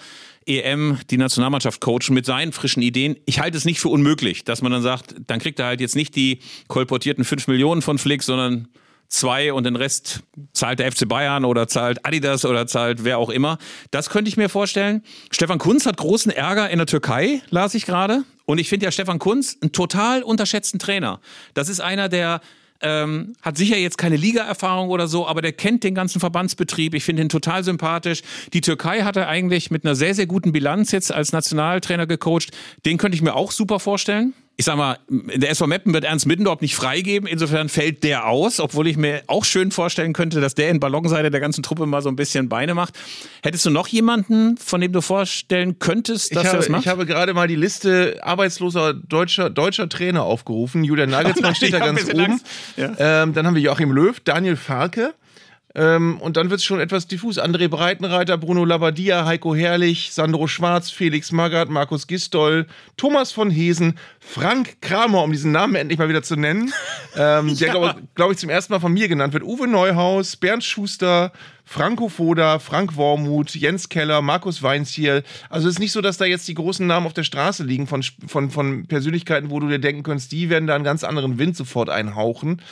EM die Nationalmannschaft coachen mit seinen frischen Ideen. Ich halte es nicht für unmöglich, dass man dann sagt, dann kriegt er halt jetzt nicht die kolportierten 5 Millionen von Flick, sondern zwei und den Rest zahlt der FC Bayern oder zahlt Adidas oder zahlt wer auch immer. Das könnte ich mir vorstellen. Stefan Kunz hat großen Ärger in der Türkei, las ich gerade. Und ich finde ja Stefan Kunz einen total unterschätzten Trainer. Das ist einer, der ähm, hat sicher jetzt keine Ligaerfahrung oder so, aber der kennt den ganzen Verbandsbetrieb. Ich finde ihn total sympathisch. Die Türkei hat er eigentlich mit einer sehr, sehr guten Bilanz jetzt als Nationaltrainer gecoacht. Den könnte ich mir auch super vorstellen ich sag mal, der SV Meppen wird Ernst Middendorf nicht freigeben. Insofern fällt der aus, obwohl ich mir auch schön vorstellen könnte, dass der in Ballonseite der ganzen Truppe mal so ein bisschen Beine macht. Hättest du noch jemanden, von dem du vorstellen könntest, dass ich er habe, das macht? Ich habe gerade mal die Liste arbeitsloser deutscher, deutscher Trainer aufgerufen. Julian Nagelsmann steht da ganz oben. Ja. Ähm, dann haben wir Joachim Löw, Daniel Farke. Ähm, und dann wird es schon etwas diffus. André Breitenreiter, Bruno Labbadia, Heiko Herrlich, Sandro Schwarz, Felix Magath, Markus Gistol, Thomas von Hesen, Frank Kramer, um diesen Namen endlich mal wieder zu nennen, ähm, der, glaube glaub ich, zum ersten Mal von mir genannt wird. Uwe Neuhaus, Bernd Schuster, Franco Foda, Frank Wormuth, Jens Keller, Markus Weinziel. Also es ist nicht so, dass da jetzt die großen Namen auf der Straße liegen von, von, von Persönlichkeiten, wo du dir denken könntest, die werden da einen ganz anderen Wind sofort einhauchen.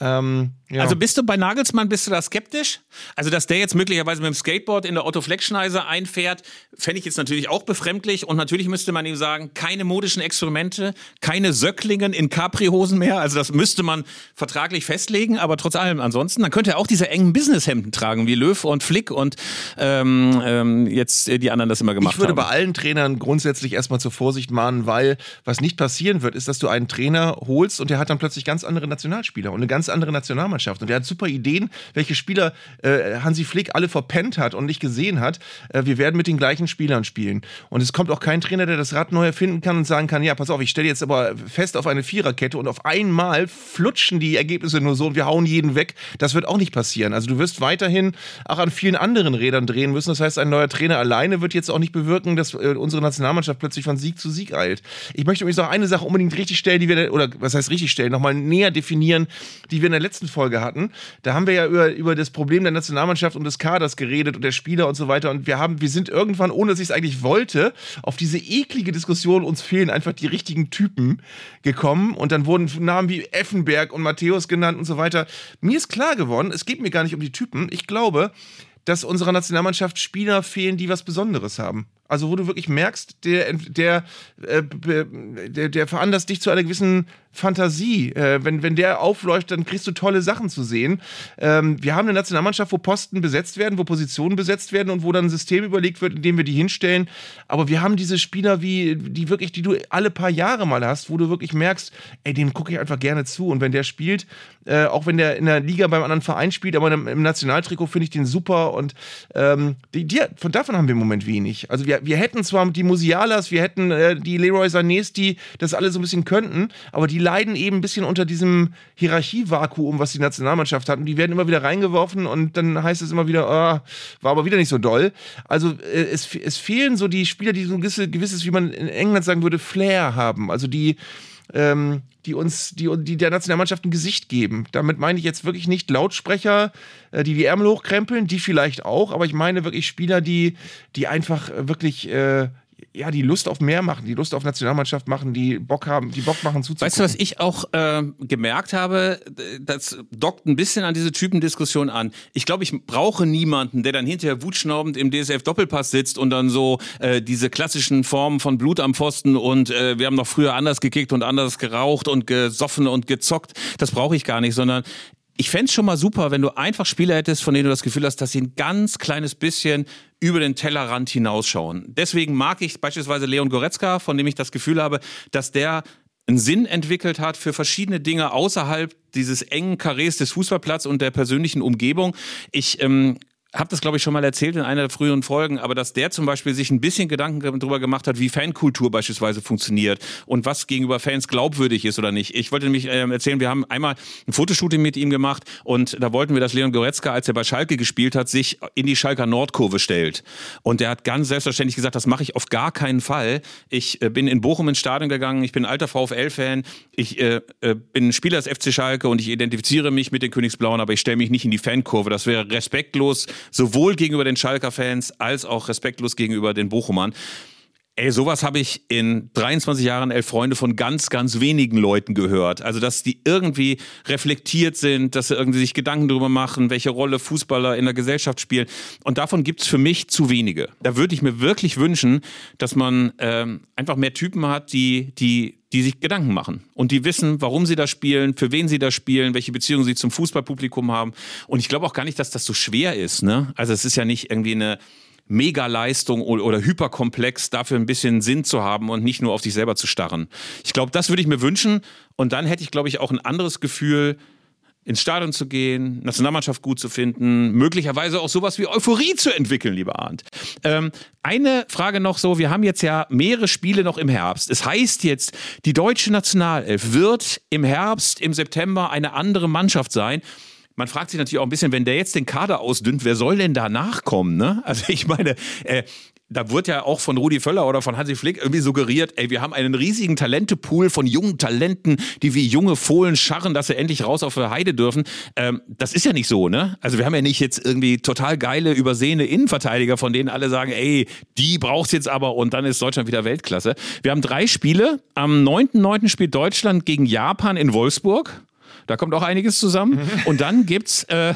Ähm, ja. Also bist du bei Nagelsmann, bist du da skeptisch? Also, dass der jetzt möglicherweise mit dem Skateboard in der Otto Fleckschneise einfährt, fände ich jetzt natürlich auch befremdlich. Und natürlich müsste man ihm sagen, keine modischen Experimente, keine Söcklingen in Capri-Hosen mehr. Also, das müsste man vertraglich festlegen. Aber trotz allem, ansonsten, dann könnte er auch diese engen Businesshemden tragen, wie Löw und Flick und ähm, ähm, jetzt die anderen das immer gemacht Ich würde haben. bei allen Trainern grundsätzlich erstmal zur Vorsicht mahnen, weil was nicht passieren wird, ist, dass du einen Trainer holst und der hat dann plötzlich ganz andere Nationalspieler und eine ganz andere Nationalmannschaft. Und der hat super Ideen, welche Spieler äh, Hansi Flick alle verpennt hat und nicht gesehen hat. Äh, wir werden mit den gleichen Spielern spielen. Und es kommt auch kein Trainer, der das Rad neu erfinden kann und sagen kann, ja, pass auf, ich stelle jetzt aber fest auf eine Viererkette und auf einmal flutschen die Ergebnisse nur so und wir hauen jeden weg. Das wird auch nicht passieren. Also du wirst weiterhin auch an vielen anderen Rädern drehen müssen. Das heißt, ein neuer Trainer alleine wird jetzt auch nicht bewirken, dass äh, unsere Nationalmannschaft plötzlich von Sieg zu Sieg eilt. Ich möchte übrigens noch eine Sache unbedingt richtig stellen, die wir, oder was heißt richtig stellen, nochmal näher definieren, die wir in der letzten Folge hatten. Da haben wir ja über, über das Problem der Nationalmannschaft und des Kaders geredet und der Spieler und so weiter. Und wir haben, wir sind irgendwann, ohne dass ich es eigentlich wollte, auf diese eklige Diskussion, uns fehlen einfach die richtigen Typen gekommen. Und dann wurden Namen wie Effenberg und Matthäus genannt und so weiter. Mir ist klar geworden, es geht mir gar nicht um die Typen. Ich glaube, dass unserer Nationalmannschaft Spieler fehlen, die was Besonderes haben. Also wo du wirklich merkst, der, der, äh, der, der veranlasst dich zu einer gewissen Fantasie. Äh, wenn, wenn der aufläuft, dann kriegst du tolle Sachen zu sehen. Ähm, wir haben eine Nationalmannschaft, wo Posten besetzt werden, wo Positionen besetzt werden und wo dann ein System überlegt wird, in dem wir die hinstellen. Aber wir haben diese Spieler, wie, die wirklich, die du alle paar Jahre mal hast, wo du wirklich merkst, ey, dem gucke ich einfach gerne zu. Und wenn der spielt, äh, auch wenn der in der Liga beim anderen Verein spielt, aber im, Nationaltrikot finde ich den super. Und ähm, die, die, von davon haben wir im Moment wenig. Also wir, wir hätten zwar die Musialas, wir hätten äh, die Leroy Sanés, die das alle so ein bisschen könnten, aber die leiden eben ein bisschen unter diesem Hierarchievakuum, was die Nationalmannschaft hat. Und die werden immer wieder reingeworfen und dann heißt es immer wieder, oh, war aber wieder nicht so doll. Also äh, es, es fehlen so die Spieler, die so ein gewisses, gewisses, wie man in England sagen würde, Flair haben. Also die ähm, die uns, die, die der Nationalmannschaft ein Gesicht geben. Damit meine ich jetzt wirklich nicht Lautsprecher, äh, die die Ärmel hochkrempeln, die vielleicht auch, aber ich meine wirklich Spieler, die, die einfach wirklich äh, ja, die Lust auf mehr machen, die Lust auf Nationalmannschaft machen, die Bock haben, die Bock machen zuzugucken. Weißt du, was ich auch äh, gemerkt habe? Das dockt ein bisschen an diese Typendiskussion an. Ich glaube, ich brauche niemanden, der dann hinterher wutschnaubend im DSF-Doppelpass sitzt und dann so äh, diese klassischen Formen von Blut am Pfosten und äh, wir haben noch früher anders gekickt und anders geraucht und gesoffen und gezockt. Das brauche ich gar nicht, sondern ich fände schon mal super, wenn du einfach Spieler hättest, von denen du das Gefühl hast, dass sie ein ganz kleines bisschen über den Tellerrand hinausschauen. Deswegen mag ich beispielsweise Leon Goretzka, von dem ich das Gefühl habe, dass der einen Sinn entwickelt hat für verschiedene Dinge außerhalb dieses engen Karrees des Fußballplatzes und der persönlichen Umgebung. Ich ähm, habe das, glaube ich, schon mal erzählt in einer der früheren Folgen, aber dass der zum Beispiel sich ein bisschen Gedanken darüber gemacht hat, wie Fankultur beispielsweise funktioniert und was gegenüber Fans glaubwürdig ist oder nicht. Ich wollte nämlich äh, erzählen, wir haben einmal ein Fotoshooting mit ihm gemacht und da wollten wir, dass Leon Goretzka, als er bei Schalke gespielt hat, sich in die Schalker Nordkurve stellt. Und der hat ganz selbstverständlich gesagt, das mache ich auf gar keinen Fall. Ich äh, bin in Bochum ins Stadion gegangen, ich bin alter VfL-Fan, ich äh, äh, bin Spieler des FC Schalke und ich identifiziere mich mit den Königsblauen, aber ich stelle mich nicht in die Fankurve. Das wäre respektlos sowohl gegenüber den Schalker-Fans als auch respektlos gegenüber den Bochumern. Ey, sowas habe ich in 23 Jahren elf Freunde von ganz, ganz wenigen Leuten gehört. Also, dass die irgendwie reflektiert sind, dass sie irgendwie sich Gedanken darüber machen, welche Rolle Fußballer in der Gesellschaft spielen. Und davon gibt es für mich zu wenige. Da würde ich mir wirklich wünschen, dass man ähm, einfach mehr Typen hat, die, die, die sich Gedanken machen und die wissen, warum sie da spielen, für wen sie da spielen, welche Beziehungen sie zum Fußballpublikum haben. Und ich glaube auch gar nicht, dass das so schwer ist. Ne? Also es ist ja nicht irgendwie eine Megaleistung oder Hyperkomplex, dafür ein bisschen Sinn zu haben und nicht nur auf sich selber zu starren. Ich glaube, das würde ich mir wünschen und dann hätte ich, glaube ich, auch ein anderes Gefühl, ins Stadion zu gehen, Nationalmannschaft gut zu finden, möglicherweise auch sowas wie Euphorie zu entwickeln, lieber Arndt. Ähm, eine Frage noch so, wir haben jetzt ja mehrere Spiele noch im Herbst. Es heißt jetzt, die deutsche Nationalelf wird im Herbst, im September eine andere Mannschaft sein man fragt sich natürlich auch ein bisschen, wenn der jetzt den Kader ausdünnt, wer soll denn da nachkommen? Ne? Also ich meine, äh, da wird ja auch von Rudi Völler oder von Hansi Flick irgendwie suggeriert, ey, wir haben einen riesigen Talentepool von jungen Talenten, die wie junge Fohlen scharren, dass sie endlich raus auf der Heide dürfen. Ähm, das ist ja nicht so, ne? Also wir haben ja nicht jetzt irgendwie total geile, übersehene Innenverteidiger, von denen alle sagen, ey, die braucht's jetzt aber und dann ist Deutschland wieder Weltklasse. Wir haben drei Spiele. Am 9.9. spielt Deutschland gegen Japan in Wolfsburg. Da kommt auch einiges zusammen. Und dann gibt's äh,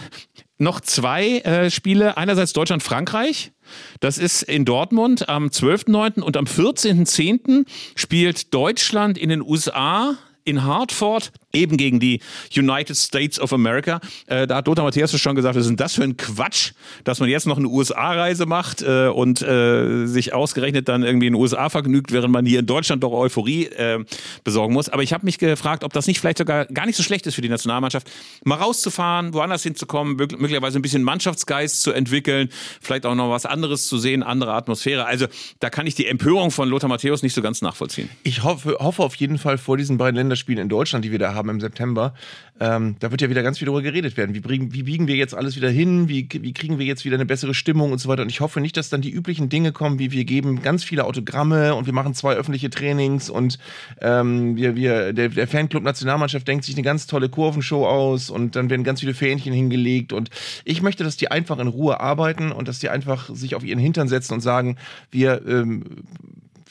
noch zwei äh, Spiele. Einerseits Deutschland-Frankreich. Das ist in Dortmund am 12.9. und am 14.10. spielt Deutschland in den USA in Hartford eben gegen die United States of America. Äh, da hat Lothar Matthäus schon gesagt, was ist denn das für ein Quatsch, dass man jetzt noch eine USA-Reise macht äh, und äh, sich ausgerechnet dann irgendwie in den USA vergnügt, während man hier in Deutschland doch Euphorie äh, besorgen muss. Aber ich habe mich gefragt, ob das nicht vielleicht sogar gar nicht so schlecht ist für die Nationalmannschaft, mal rauszufahren, woanders hinzukommen, möglicherweise ein bisschen Mannschaftsgeist zu entwickeln, vielleicht auch noch was anderes zu sehen, andere Atmosphäre. Also da kann ich die Empörung von Lothar Matthäus nicht so ganz nachvollziehen. Ich hoffe, hoffe auf jeden Fall vor diesen beiden Länderspielen in Deutschland, die wir da haben, haben im September. Ähm, da wird ja wieder ganz viel darüber geredet werden. Wie, bringen, wie biegen wir jetzt alles wieder hin? Wie, wie kriegen wir jetzt wieder eine bessere Stimmung und so weiter? Und ich hoffe nicht, dass dann die üblichen Dinge kommen, wie wir geben ganz viele Autogramme und wir machen zwei öffentliche Trainings und ähm, wir, wir, der, der Fanclub Nationalmannschaft denkt sich eine ganz tolle Kurvenshow aus und dann werden ganz viele Fähnchen hingelegt. Und ich möchte, dass die einfach in Ruhe arbeiten und dass die einfach sich auf ihren Hintern setzen und sagen, wir ähm,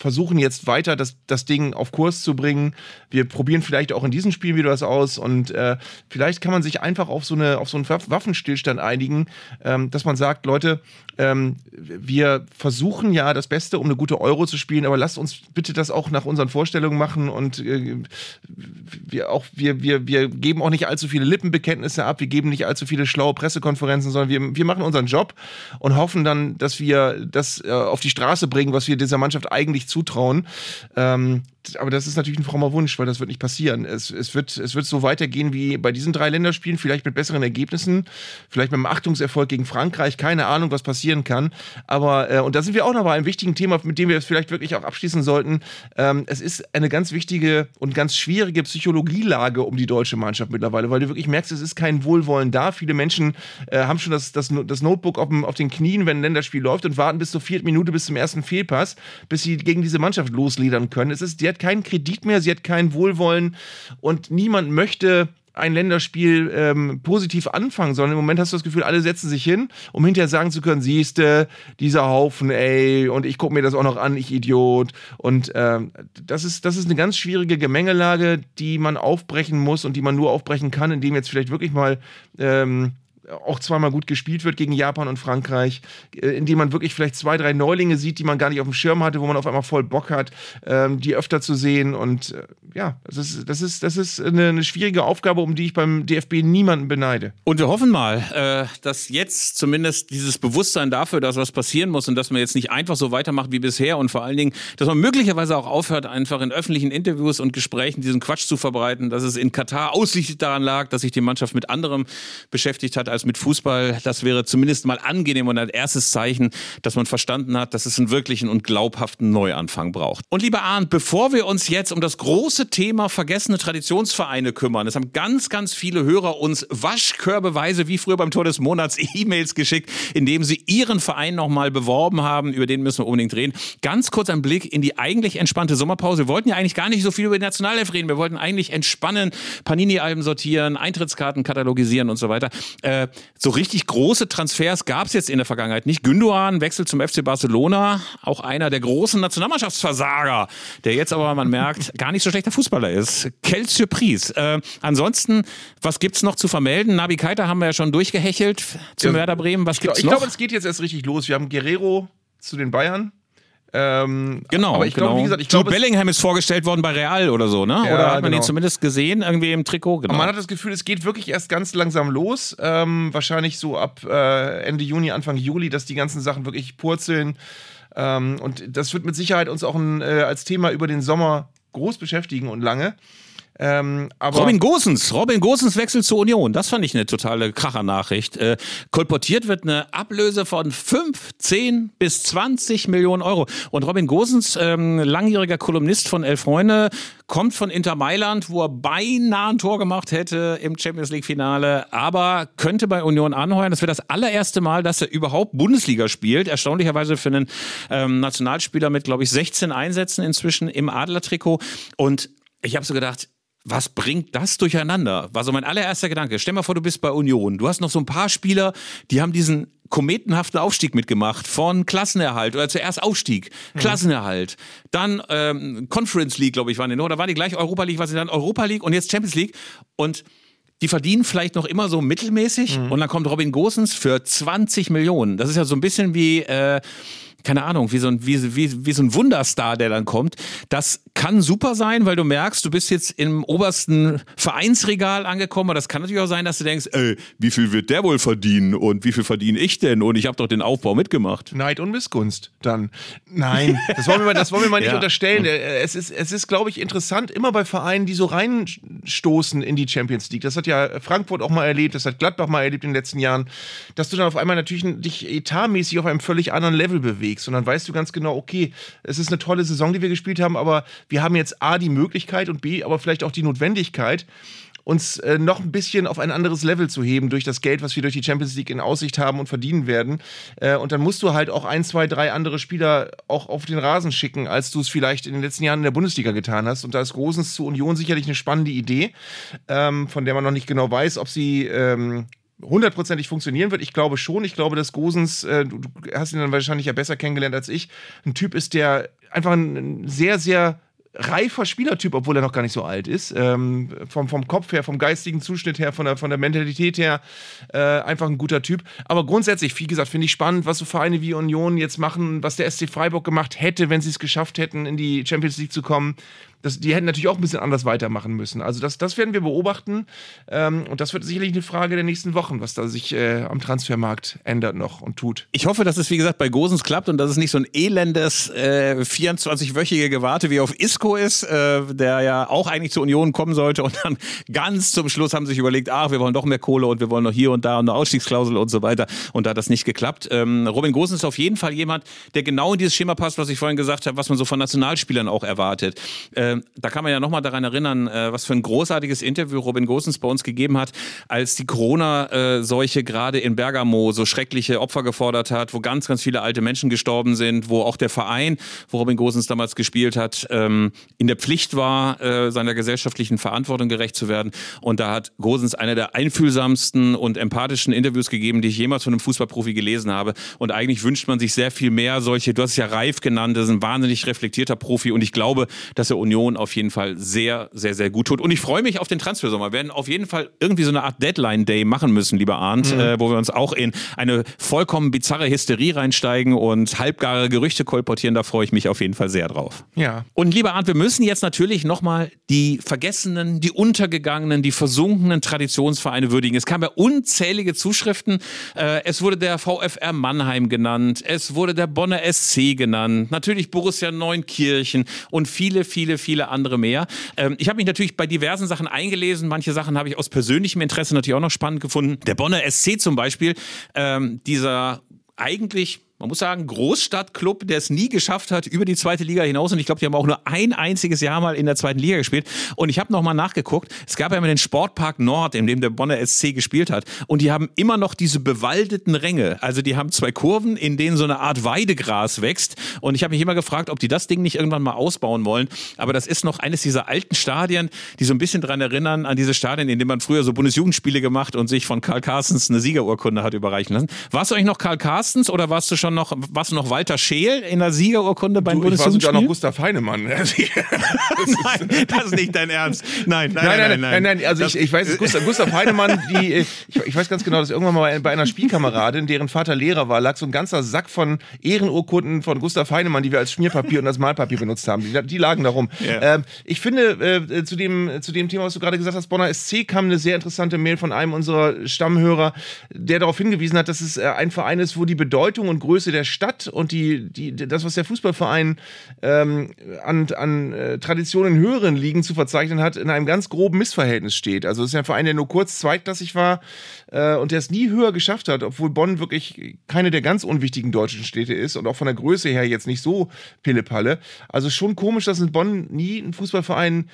versuchen jetzt weiter das, das Ding auf Kurs zu bringen. Wir probieren vielleicht auch in diesem Spiel wieder das aus und äh, vielleicht kann man sich einfach auf so, eine, auf so einen Waffenstillstand einigen, ähm, dass man sagt, Leute, ähm, wir versuchen ja das Beste, um eine gute Euro zu spielen, aber lasst uns bitte das auch nach unseren Vorstellungen machen und äh, wir, auch, wir, wir, wir geben auch nicht allzu viele Lippenbekenntnisse ab, wir geben nicht allzu viele schlaue Pressekonferenzen, sondern wir, wir machen unseren Job und hoffen dann, dass wir das äh, auf die Straße bringen, was wir dieser Mannschaft eigentlich zutrauen. Ähm, aber das ist natürlich ein frommer Wunsch, weil das wird nicht passieren. Es, es, wird, es wird so weitergehen wie bei diesen drei Länderspielen, vielleicht mit besseren Ergebnissen, vielleicht mit einem Achtungserfolg gegen Frankreich, keine Ahnung, was passieren kann. Aber, äh, und da sind wir auch noch bei einem wichtigen Thema, mit dem wir es vielleicht wirklich auch abschließen sollten. Ähm, es ist eine ganz wichtige und ganz schwierige Psychologielage um die deutsche Mannschaft mittlerweile, weil du wirklich merkst, es ist kein Wohlwollen da. Viele Menschen äh, haben schon das, das, das Notebook auf, dem, auf den Knien, wenn ein Länderspiel läuft und warten bis zur vierten Minute, bis zum ersten Fehlpass, bis sie gegen diese Mannschaft losledern können. Es ist, die hat keinen Kredit mehr, sie hat kein Wohlwollen und niemand möchte ein Länderspiel ähm, positiv anfangen, sondern im Moment hast du das Gefühl, alle setzen sich hin, um hinterher sagen zu können, siehste, dieser Haufen, ey, und ich gucke mir das auch noch an, ich Idiot. Und ähm, das, ist, das ist eine ganz schwierige Gemengelage, die man aufbrechen muss und die man nur aufbrechen kann, indem jetzt vielleicht wirklich mal ähm, auch zweimal gut gespielt wird gegen Japan und Frankreich, äh, indem man wirklich vielleicht zwei, drei Neulinge sieht, die man gar nicht auf dem Schirm hatte, wo man auf einmal voll Bock hat, ähm, die öfter zu sehen. Und äh, ja, das ist, das ist, das ist eine, schwierige Aufgabe, um die ich beim DFB niemanden beneide. Und wir hoffen mal, äh, dass jetzt zumindest dieses Bewusstsein dafür, dass was passieren muss und dass man jetzt nicht einfach so weitermacht wie bisher und vor allen Dingen, dass man möglicherweise auch aufhört, einfach in öffentlichen Interviews und Gesprächen diesen Quatsch zu verbreiten, dass es in Katar ausschließlich daran lag, dass sich die Mannschaft mit anderem beschäftigt hat als mit Fußball. Das wäre zumindest mal angenehm und ein erstes Zeichen, dass man verstanden hat, dass es einen wirklichen und glaubhaften Neuanfang braucht. Und lieber Arndt, bevor wir uns jetzt um das große Thema vergessene Traditionsvereine kümmern, es haben ganz, ganz viele Hörer uns waschkörbeweise wie früher beim Tor des Monats E-Mails geschickt, in dem sie ihren Verein nochmal beworben haben. Über den müssen wir unbedingt reden. Ganz kurz ein Blick in die eigentlich entspannte Sommerpause. Wir wollten ja eigentlich gar nicht so viel über die Nationalelf reden. Wir wollten eigentlich entspannen, Panini-Alben sortieren, Eintrittskarten katalogisieren und so weiter. Äh, so richtig große Transfers gab es jetzt in der Vergangenheit nicht. Gündogan wechselt zum FC Barcelona, auch einer der großen Nationalmannschaftsversager, der jetzt aber, man merkt, gar nicht so schlechter Fußballer ist. Quelle Surprise. Äh, ansonsten, was gibt's noch zu vermelden? Nabi Keita haben wir ja schon durchgehechelt zum ja, Werder Bremen. Was gibt's ich glaub, noch? Ich glaube, es geht jetzt erst richtig los. Wir haben Guerrero zu den Bayern. Ähm, genau, aber ich genau. glaube, wie gesagt, ich glaube. Bellingham ist vorgestellt worden bei Real oder so, ne? Ja, oder hat man genau. ihn zumindest gesehen, irgendwie im Trikot? Genau. man hat das Gefühl, es geht wirklich erst ganz langsam los. Ähm, wahrscheinlich so ab äh, Ende Juni, Anfang Juli, dass die ganzen Sachen wirklich purzeln. Ähm, und das wird mit Sicherheit uns auch ein, äh, als Thema über den Sommer groß beschäftigen und lange. Ähm, Robin Gosens, Robin Gosens wechselt zur Union. Das fand ich eine totale Krachernachricht. Äh, kolportiert wird eine Ablöse von 5, 10 bis 20 Millionen Euro. Und Robin Gosens, ähm, langjähriger Kolumnist von Elf Freunde, kommt von Inter Mailand, wo er beinahe ein Tor gemacht hätte im Champions League Finale, aber könnte bei Union anheuern. Das wäre das allererste Mal, dass er überhaupt Bundesliga spielt. Erstaunlicherweise für einen ähm, Nationalspieler mit, glaube ich, 16 Einsätzen inzwischen im Adlertrikot. Und ich habe so gedacht, was bringt das durcheinander? War so mein allererster Gedanke. Stell mal vor, du bist bei Union. Du hast noch so ein paar Spieler, die haben diesen kometenhaften Aufstieg mitgemacht von Klassenerhalt oder zuerst Aufstieg, mhm. Klassenerhalt, dann ähm, Conference League, glaube ich, waren die noch, oder waren die gleich Europa League, was sie dann Europa League und jetzt Champions League und die verdienen vielleicht noch immer so mittelmäßig mhm. und dann kommt Robin Gosens für 20 Millionen. Das ist ja so ein bisschen wie äh, keine Ahnung, wie so ein, wie, wie, wie so ein Wunderstar, der dann kommt. Das kann super sein, weil du merkst, du bist jetzt im obersten Vereinsregal angekommen. Aber das kann natürlich auch sein, dass du denkst, ey, wie viel wird der wohl verdienen und wie viel verdiene ich denn? Und ich habe doch den Aufbau mitgemacht. Neid und Missgunst dann. Nein, das wollen wir mal, das wollen wir mal nicht ja. unterstellen. Es ist, es ist, glaube ich, interessant, immer bei Vereinen, die so reinstoßen in die Champions League. Das hat ja Frankfurt auch mal erlebt, das hat Gladbach mal erlebt in den letzten Jahren, dass du dann auf einmal natürlich dich etatmäßig auf einem völlig anderen Level bewegst. Und dann weißt du ganz genau, okay, es ist eine tolle Saison, die wir gespielt haben, aber wir haben jetzt A, die Möglichkeit und B, aber vielleicht auch die Notwendigkeit, uns äh, noch ein bisschen auf ein anderes Level zu heben durch das Geld, was wir durch die Champions League in Aussicht haben und verdienen werden. Äh, und dann musst du halt auch ein, zwei, drei andere Spieler auch auf den Rasen schicken, als du es vielleicht in den letzten Jahren in der Bundesliga getan hast. Und da ist Rosens zu Union sicherlich eine spannende Idee, ähm, von der man noch nicht genau weiß, ob sie ähm, hundertprozentig funktionieren wird. Ich glaube schon. Ich glaube, dass Gosens, äh, du, hast ihn dann wahrscheinlich ja besser kennengelernt als ich, ein Typ ist, der einfach ein sehr, sehr reifer Spielertyp, obwohl er noch gar nicht so alt ist. Ähm, vom, vom Kopf her, vom geistigen Zuschnitt her, von der, von der Mentalität her, äh, einfach ein guter Typ. Aber grundsätzlich, wie gesagt, finde ich spannend, was so Vereine wie Union jetzt machen, was der SC Freiburg gemacht hätte, wenn sie es geschafft hätten, in die Champions League zu kommen das, die hätten natürlich auch ein bisschen anders weitermachen müssen. Also das, das werden wir beobachten. Ähm, und das wird sicherlich eine Frage der nächsten Wochen, was da sich äh, am Transfermarkt ändert noch und tut. Ich hoffe, dass es, wie gesagt, bei Gosens klappt und dass es nicht so ein elendes äh, 24-wöchige Gewarte wie auf Isco ist, äh, der ja auch eigentlich zur Union kommen sollte. Und dann ganz zum Schluss haben sie sich überlegt, ach, wir wollen doch mehr Kohle und wir wollen noch hier und da und eine Ausstiegsklausel und so weiter. Und da hat das nicht geklappt. Ähm, Robin Gosens ist auf jeden Fall jemand, der genau in dieses Schema passt, was ich vorhin gesagt habe, was man so von Nationalspielern auch erwartet. Äh, äh, da kann man ja nochmal daran erinnern, äh, was für ein großartiges Interview Robin Gosens bei uns gegeben hat, als die Corona-Seuche gerade in Bergamo so schreckliche Opfer gefordert hat, wo ganz, ganz viele alte Menschen gestorben sind, wo auch der Verein, wo Robin Gosens damals gespielt hat, ähm, in der Pflicht war, äh, seiner gesellschaftlichen Verantwortung gerecht zu werden. Und da hat Gosens eine der einfühlsamsten und empathischen Interviews gegeben, die ich jemals von einem Fußballprofi gelesen habe. Und eigentlich wünscht man sich sehr viel mehr solche, du hast es ja Reif genannt, das ist ein wahnsinnig reflektierter Profi und ich glaube, dass er Union auf jeden Fall sehr, sehr, sehr gut tut. Und ich freue mich auf den Transfersommer. Wir werden auf jeden Fall irgendwie so eine Art Deadline-Day machen müssen, lieber Arndt, mhm. äh, wo wir uns auch in eine vollkommen bizarre Hysterie reinsteigen und halbgare Gerüchte kolportieren. Da freue ich mich auf jeden Fall sehr drauf. Ja. Und lieber Arndt, wir müssen jetzt natürlich nochmal die vergessenen, die untergegangenen, die versunkenen Traditionsvereine würdigen. Es kamen ja unzählige Zuschriften. Äh, es wurde der VfR Mannheim genannt. Es wurde der Bonner SC genannt. Natürlich Borussia Neunkirchen und viele, viele, viele andere mehr. Ähm, ich habe mich natürlich bei diversen Sachen eingelesen. Manche Sachen habe ich aus persönlichem Interesse natürlich auch noch spannend gefunden. Der Bonner SC zum Beispiel, ähm, dieser eigentlich man muss sagen, Großstadtclub, der es nie geschafft hat über die zweite Liga hinaus. Und ich glaube, die haben auch nur ein einziges Jahr mal in der zweiten Liga gespielt. Und ich habe nochmal nachgeguckt. Es gab ja immer den Sportpark Nord, in dem der Bonner SC gespielt hat. Und die haben immer noch diese bewaldeten Ränge. Also die haben zwei Kurven, in denen so eine Art Weidegras wächst. Und ich habe mich immer gefragt, ob die das Ding nicht irgendwann mal ausbauen wollen. Aber das ist noch eines dieser alten Stadien, die so ein bisschen daran erinnern, an diese Stadien, in denen man früher so Bundesjugendspiele gemacht und sich von Karl Carstens eine Siegerurkunde hat überreichen lassen. Warst du eigentlich noch Karl Carstens oder warst du schon schon noch, was noch Walter Scheel in der Siegerurkunde beim du, Ich war sogar noch Gustav Heinemann. nein, das ist nicht dein Ernst. Nein, nein, nein, nein. nein, nein, nein, also ich, ich weiß, Gustav, Gustav Heinemann, die, ich, ich weiß ganz genau, dass irgendwann mal bei einer Spielkameradin, deren Vater Lehrer war, lag so ein ganzer Sack von Ehrenurkunden von Gustav Heinemann, die wir als Schmierpapier und als Malpapier benutzt haben. Die, die lagen da rum. Yeah. Ähm, ich finde, äh, zu, dem, zu dem Thema, was du gerade gesagt hast, Bonner SC, kam eine sehr interessante Mail von einem unserer Stammhörer, der darauf hingewiesen hat, dass es äh, ein Verein ist, wo die Bedeutung und Größe der Stadt und die, die, das, was der Fußballverein ähm, an, an äh, Traditionen höheren Ligen zu verzeichnen hat, in einem ganz groben Missverhältnis steht. Also es ist ja ein Verein, der nur kurz zweitklassig war äh, und der es nie höher geschafft hat, obwohl Bonn wirklich keine der ganz unwichtigen deutschen Städte ist und auch von der Größe her jetzt nicht so Pillepalle. Also schon komisch, dass in Bonn nie ein Fußballverein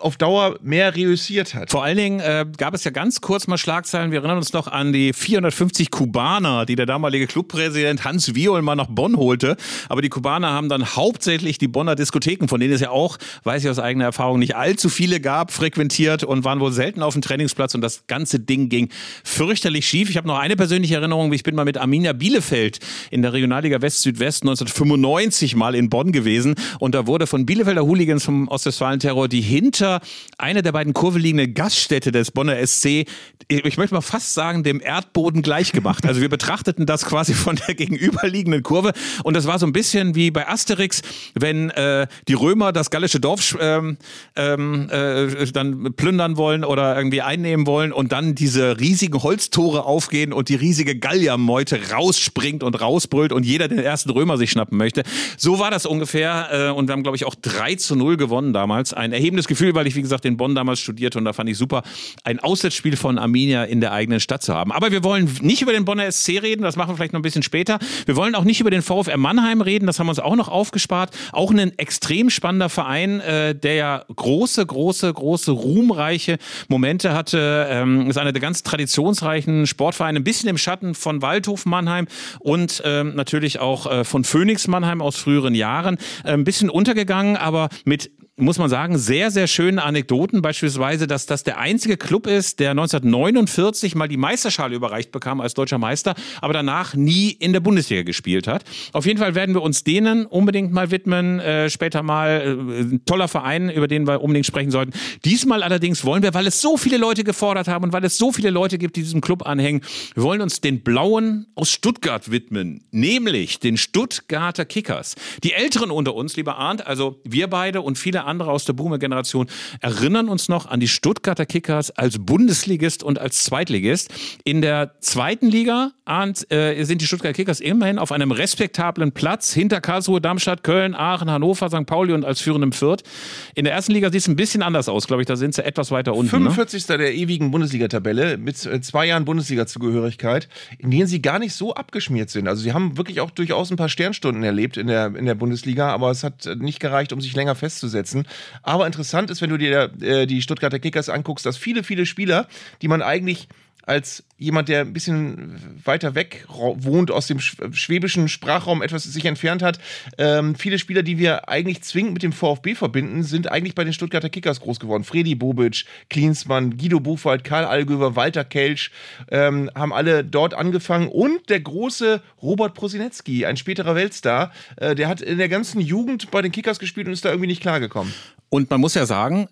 auf Dauer mehr reüssiert hat. Vor allen Dingen äh, gab es ja ganz kurz mal Schlagzeilen. Wir erinnern uns noch an die 450 Kubaner, die der damalige Clubpräsident Hans Wiol mal nach Bonn holte. Aber die Kubaner haben dann hauptsächlich die Bonner Diskotheken, von denen es ja auch, weiß ich aus eigener Erfahrung, nicht allzu viele gab, frequentiert und waren wohl selten auf dem Trainingsplatz. Und das ganze Ding ging fürchterlich schief. Ich habe noch eine persönliche Erinnerung. Ich bin mal mit Arminia Bielefeld in der Regionalliga West-Südwest 1995 mal in Bonn gewesen. Und da wurde von Bielefelder Hooligans vom Ostwestfalen-Terror die hinter Meter eine der beiden Kurve liegende Gaststätte des Bonner SC, ich möchte mal fast sagen, dem Erdboden gleichgemacht. Also wir betrachteten das quasi von der gegenüberliegenden Kurve und das war so ein bisschen wie bei Asterix, wenn äh, die Römer das gallische Dorf ähm, ähm, äh, dann plündern wollen oder irgendwie einnehmen wollen und dann diese riesigen Holztore aufgehen und die riesige Galliermeute rausspringt und rausbrüllt und jeder den ersten Römer sich schnappen möchte. So war das ungefähr äh, und wir haben, glaube ich, auch 3 zu 0 gewonnen damals. Ein erhebendes Gefühl, weil weil ich, wie gesagt, in Bonn damals studierte und da fand ich super, ein Auswärtsspiel von Arminia in der eigenen Stadt zu haben. Aber wir wollen nicht über den Bonner SC reden, das machen wir vielleicht noch ein bisschen später. Wir wollen auch nicht über den VfR Mannheim reden, das haben wir uns auch noch aufgespart. Auch ein extrem spannender Verein, äh, der ja große, große, große, ruhmreiche Momente hatte. Ähm, ist einer der ganz traditionsreichen Sportvereine, ein bisschen im Schatten von Waldhof Mannheim und ähm, natürlich auch äh, von Phoenix Mannheim aus früheren Jahren. Äh, ein bisschen untergegangen, aber mit muss man sagen, sehr, sehr schöne Anekdoten. Beispielsweise, dass das der einzige Club ist, der 1949 mal die Meisterschale überreicht bekam als deutscher Meister, aber danach nie in der Bundesliga gespielt hat. Auf jeden Fall werden wir uns denen unbedingt mal widmen. Äh, später mal äh, ein toller Verein, über den wir unbedingt sprechen sollten. Diesmal allerdings wollen wir, weil es so viele Leute gefordert haben und weil es so viele Leute gibt, die diesem Club anhängen, wir wollen uns den Blauen aus Stuttgart widmen, nämlich den Stuttgarter Kickers. Die Älteren unter uns, lieber Arndt, also wir beide und viele andere aus der Boomer-Generation erinnern uns noch an die Stuttgarter Kickers als Bundesligist und als Zweitligist. In der zweiten Liga äh, sind die Stuttgarter Kickers immerhin auf einem respektablen Platz hinter Karlsruhe, Darmstadt, Köln, Aachen, Hannover, St. Pauli und als führendem Fürth. In der ersten Liga sieht es ein bisschen anders aus, glaube ich. Da sind sie etwas weiter unten. 45. Ne? der ewigen Bundesliga-Tabelle mit äh, zwei Jahren Bundesliga-Zugehörigkeit, in denen sie gar nicht so abgeschmiert sind. Also sie haben wirklich auch durchaus ein paar Sternstunden erlebt in der, in der Bundesliga, aber es hat nicht gereicht, um sich länger festzusetzen setzen. Aber interessant ist, wenn du dir äh, die Stuttgarter Kickers anguckst, dass viele, viele Spieler, die man eigentlich als jemand, der ein bisschen weiter weg wohnt, aus dem schwäbischen Sprachraum etwas sich entfernt hat. Ähm, viele Spieler, die wir eigentlich zwingend mit dem VfB verbinden, sind eigentlich bei den Stuttgarter Kickers groß geworden. Freddy Bobic, Klinsmann, Guido Buchwald, Karl Allgöwer, Walter Kelsch ähm, haben alle dort angefangen. Und der große Robert Prosinecki, ein späterer Weltstar, äh, der hat in der ganzen Jugend bei den Kickers gespielt und ist da irgendwie nicht klargekommen. Und man muss ja sagen,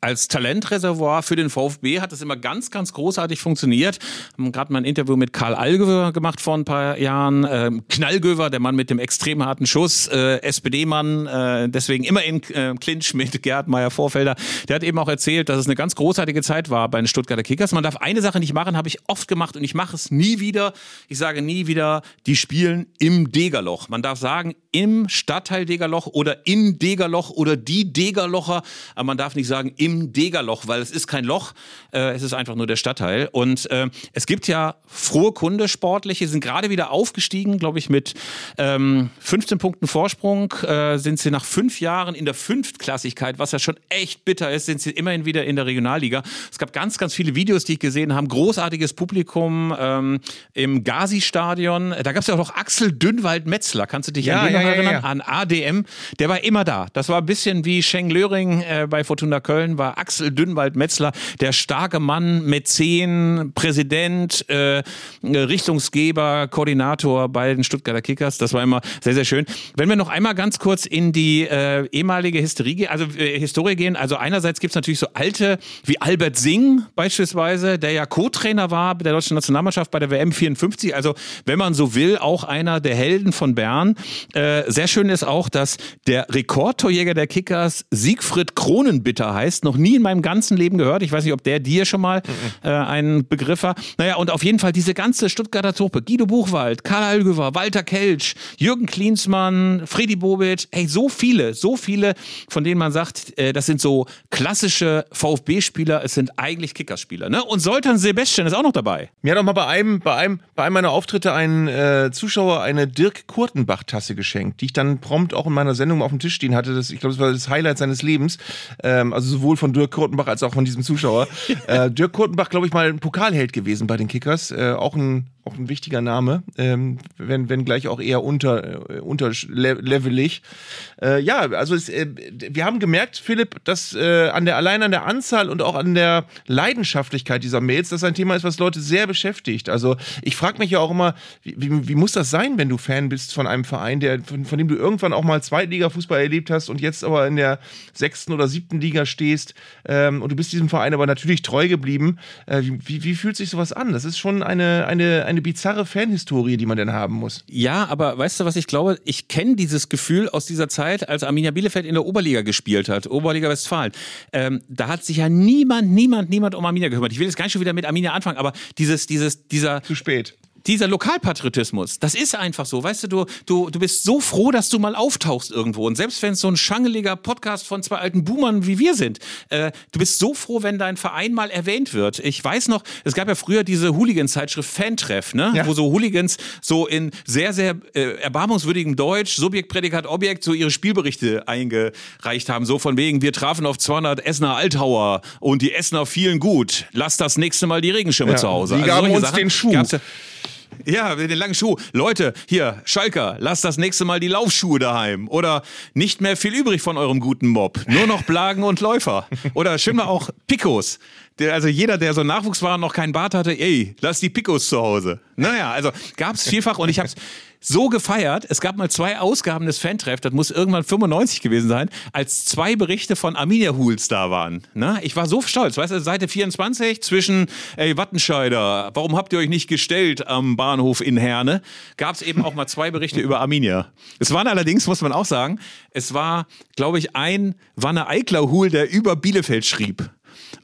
als Talentreservoir für den VfB hat es immer ganz, ganz großartig funktioniert. Haben gerade mal ein Interview mit Karl Allgöwer gemacht vor ein paar Jahren. Ähm, Knallgöwer, der Mann mit dem extrem harten Schuss, äh, SPD-Mann, äh, deswegen immer in äh, Clinch mit Gerd Meyer-Vorfelder. Der hat eben auch erzählt, dass es eine ganz großartige Zeit war bei den Stuttgarter Kickers. Man darf eine Sache nicht machen, habe ich oft gemacht und ich mache es nie wieder. Ich sage nie wieder, die spielen im Degerloch. Man darf sagen, im Stadtteil Degerloch oder in Degerloch oder die Degerlocher, aber man darf nicht sagen, im Degerloch, weil es ist kein Loch, äh, es ist einfach nur der Stadtteil. Und äh, es gibt ja frohe Kunde Sportliche, sind gerade wieder aufgestiegen, glaube ich, mit ähm, 15 Punkten Vorsprung, äh, sind sie nach fünf Jahren in der Fünftklassigkeit, was ja schon echt bitter ist, sind sie immerhin wieder in der Regionalliga. Es gab ganz, ganz viele Videos, die ich gesehen habe, großartiges Publikum ähm, im Gazi-Stadion. Da gab es ja auch noch Axel Dünnwald-Metzler, kannst du dich ja, den ja, noch erinnern? Ja, an ADM, der war immer da. Das war ein bisschen wie Schenk Löring äh, bei Fortuna Köln war Axel Dünnwald-Metzler, der starke Mann, Mäzen, Präsident, äh, Richtungsgeber, Koordinator bei den Stuttgarter Kickers. Das war immer sehr, sehr schön. Wenn wir noch einmal ganz kurz in die äh, ehemalige Historie, also, äh, Historie gehen, also einerseits gibt es natürlich so alte wie Albert Singh beispielsweise, der ja Co-Trainer war der deutschen Nationalmannschaft bei der WM 54, also wenn man so will, auch einer der Helden von Bern. Äh, sehr schön ist auch, dass der Rekordtorjäger der Kickers Siegfried Kronenbitter heißt, noch nie in meinem ganzen Leben gehört. Ich weiß nicht, ob der dir schon mal äh, ein Begriff war. Naja, und auf jeden Fall diese ganze Stuttgarter Truppe. Guido Buchwald, Karl Algöver, Walter Kelch, Jürgen Klinsmann, Freddy Bobic. Ey, so viele, so viele, von denen man sagt, äh, das sind so klassische VfB-Spieler. Es sind eigentlich Kickerspieler. Ne? Und Soltan Sebastian ist auch noch dabei. Mir hat auch mal bei einem, bei einem, bei einem meiner Auftritte ein äh, Zuschauer eine Dirk Kurtenbach-Tasse geschenkt, die ich dann prompt auch in meiner Sendung auf dem Tisch stehen hatte. Das, ich glaube, das war das Highlight seines Lebens. Ähm, also sowohl von Dirk Kurtenbach als auch von diesem Zuschauer. äh, Dirk Kurtenbach, glaube ich, mal ein Pokalheld gewesen bei den Kickers. Äh, auch ein auch ein wichtiger Name, ähm, wenn, wenn gleich auch eher unter, äh, unterlevelig. Äh, ja, also es, äh, wir haben gemerkt, Philipp, dass äh, an der, allein an der Anzahl und auch an der Leidenschaftlichkeit dieser Mails, das ein Thema ist, was Leute sehr beschäftigt. Also ich frage mich ja auch immer, wie, wie, wie, muss das sein, wenn du Fan bist von einem Verein, der, von, von dem du irgendwann auch mal Zweitliga-Fußball erlebt hast und jetzt aber in der sechsten oder siebten Liga stehst ähm, und du bist diesem Verein aber natürlich treu geblieben. Äh, wie, wie fühlt sich sowas an? Das ist schon eine, eine, eine bizarre Fanhistorie, die man denn haben muss. Ja, aber weißt du, was ich glaube? Ich kenne dieses Gefühl aus dieser Zeit, als Arminia Bielefeld in der Oberliga gespielt hat, Oberliga Westfalen. Ähm, da hat sich ja niemand, niemand, niemand um Arminia gekümmert. Ich will jetzt gar nicht schon wieder mit Arminia anfangen, aber dieses, dieses, dieser. Zu spät dieser Lokalpatriotismus, das ist einfach so. Weißt du, du, du, du bist so froh, dass du mal auftauchst irgendwo. Und selbst wenn es so ein schangeliger Podcast von zwei alten Boomern wie wir sind, äh, du bist so froh, wenn dein Verein mal erwähnt wird. Ich weiß noch, es gab ja früher diese Hooligan-Zeitschrift Fantreff, ne? Ja. wo so Hooligans so in sehr, sehr äh, erbarmungswürdigem Deutsch, Subjekt, Prädikat, Objekt, so ihre Spielberichte eingereicht haben. So von wegen, wir trafen auf 200 Essener Althauer und die Essener fielen gut. Lass das nächste Mal die Regenschirme ja. zu Hause. Die also gaben uns Sachen den Schuh. Ja, den langen Schuh. Leute, hier, Schalker, lasst das nächste Mal die Laufschuhe daheim. Oder nicht mehr viel übrig von eurem guten Mob. Nur noch Blagen und Läufer. Oder mal auch Picos. Der, also jeder, der so Nachwuchs war und noch keinen Bart hatte, ey, lass die Picos zu Hause. Naja, also gab's vielfach und ich hab's so gefeiert. Es gab mal zwei Ausgaben des Fantreff, das muss irgendwann 95 gewesen sein, als zwei Berichte von Arminia Hools da waren. Na, ich war so stolz. Weißt du, Seite 24 zwischen, ey, Wattenscheider, warum habt ihr euch nicht gestellt am Bahnhof in Herne? Gab es eben auch mal zwei Berichte über Arminia. Es waren allerdings, muss man auch sagen, es war, glaube ich, ein Wanne Eikler Hool, der über Bielefeld schrieb.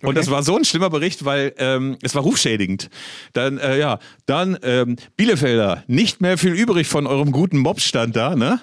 Und okay. das war so ein schlimmer Bericht, weil ähm, es war rufschädigend. Dann, äh, ja, dann ähm, Bielefelder, nicht mehr viel übrig von eurem guten Mobstand da, ne?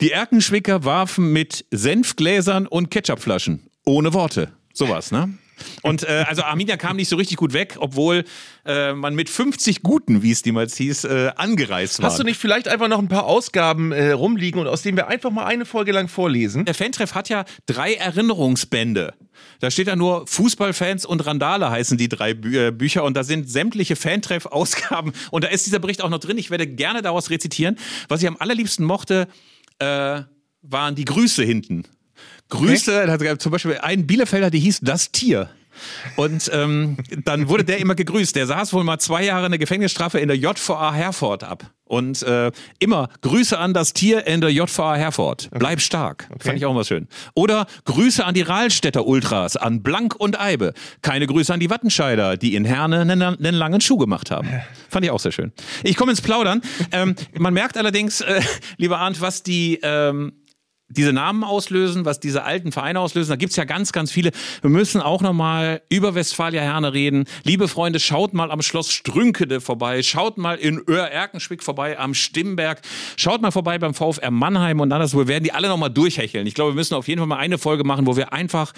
Die Erkenschwicker warfen mit Senfgläsern und Ketchupflaschen. Ohne Worte. Sowas, ne? Und äh, also Arminia kam nicht so richtig gut weg, obwohl äh, man mit 50 Guten, wie es damals hieß, äh, angereist war. Hast du nicht vielleicht einfach noch ein paar Ausgaben äh, rumliegen und aus denen wir einfach mal eine Folge lang vorlesen? Der Fantreff hat ja drei Erinnerungsbände. Da steht da nur Fußballfans und Randale heißen die drei Bü äh, Bücher und da sind sämtliche Fantreff-Ausgaben und da ist dieser Bericht auch noch drin. Ich werde gerne daraus rezitieren. Was ich am allerliebsten mochte, äh, waren die Grüße hinten. Grüße, gab zum Beispiel einen Bielefelder, die hieß Das Tier. Und ähm, dann wurde der immer gegrüßt. Der saß wohl mal zwei Jahre eine Gefängnisstrafe in der JVA Herford ab. Und äh, immer Grüße an das Tier in der JVA Herford. Bleib stark. Fand ich auch mal schön. Oder Grüße an die Rahlstädter Ultras, an Blank und Eibe. Keine Grüße an die Wattenscheider, die in Herne einen, einen langen Schuh gemacht haben. Fand ich auch sehr schön. Ich komme ins Plaudern. Ähm, man merkt allerdings, äh, lieber Arndt, was die... Ähm, diese Namen auslösen, was diese alten Vereine auslösen. Da gibt's ja ganz, ganz viele. Wir müssen auch nochmal über Westfalia Herne reden. Liebe Freunde, schaut mal am Schloss Strünkede vorbei. Schaut mal in Öhr-Erkenschwick vorbei, am Stimmberg. Schaut mal vorbei beim VfR Mannheim und anderswo. Wir werden die alle nochmal durchhecheln. Ich glaube, wir müssen auf jeden Fall mal eine Folge machen, wo wir einfach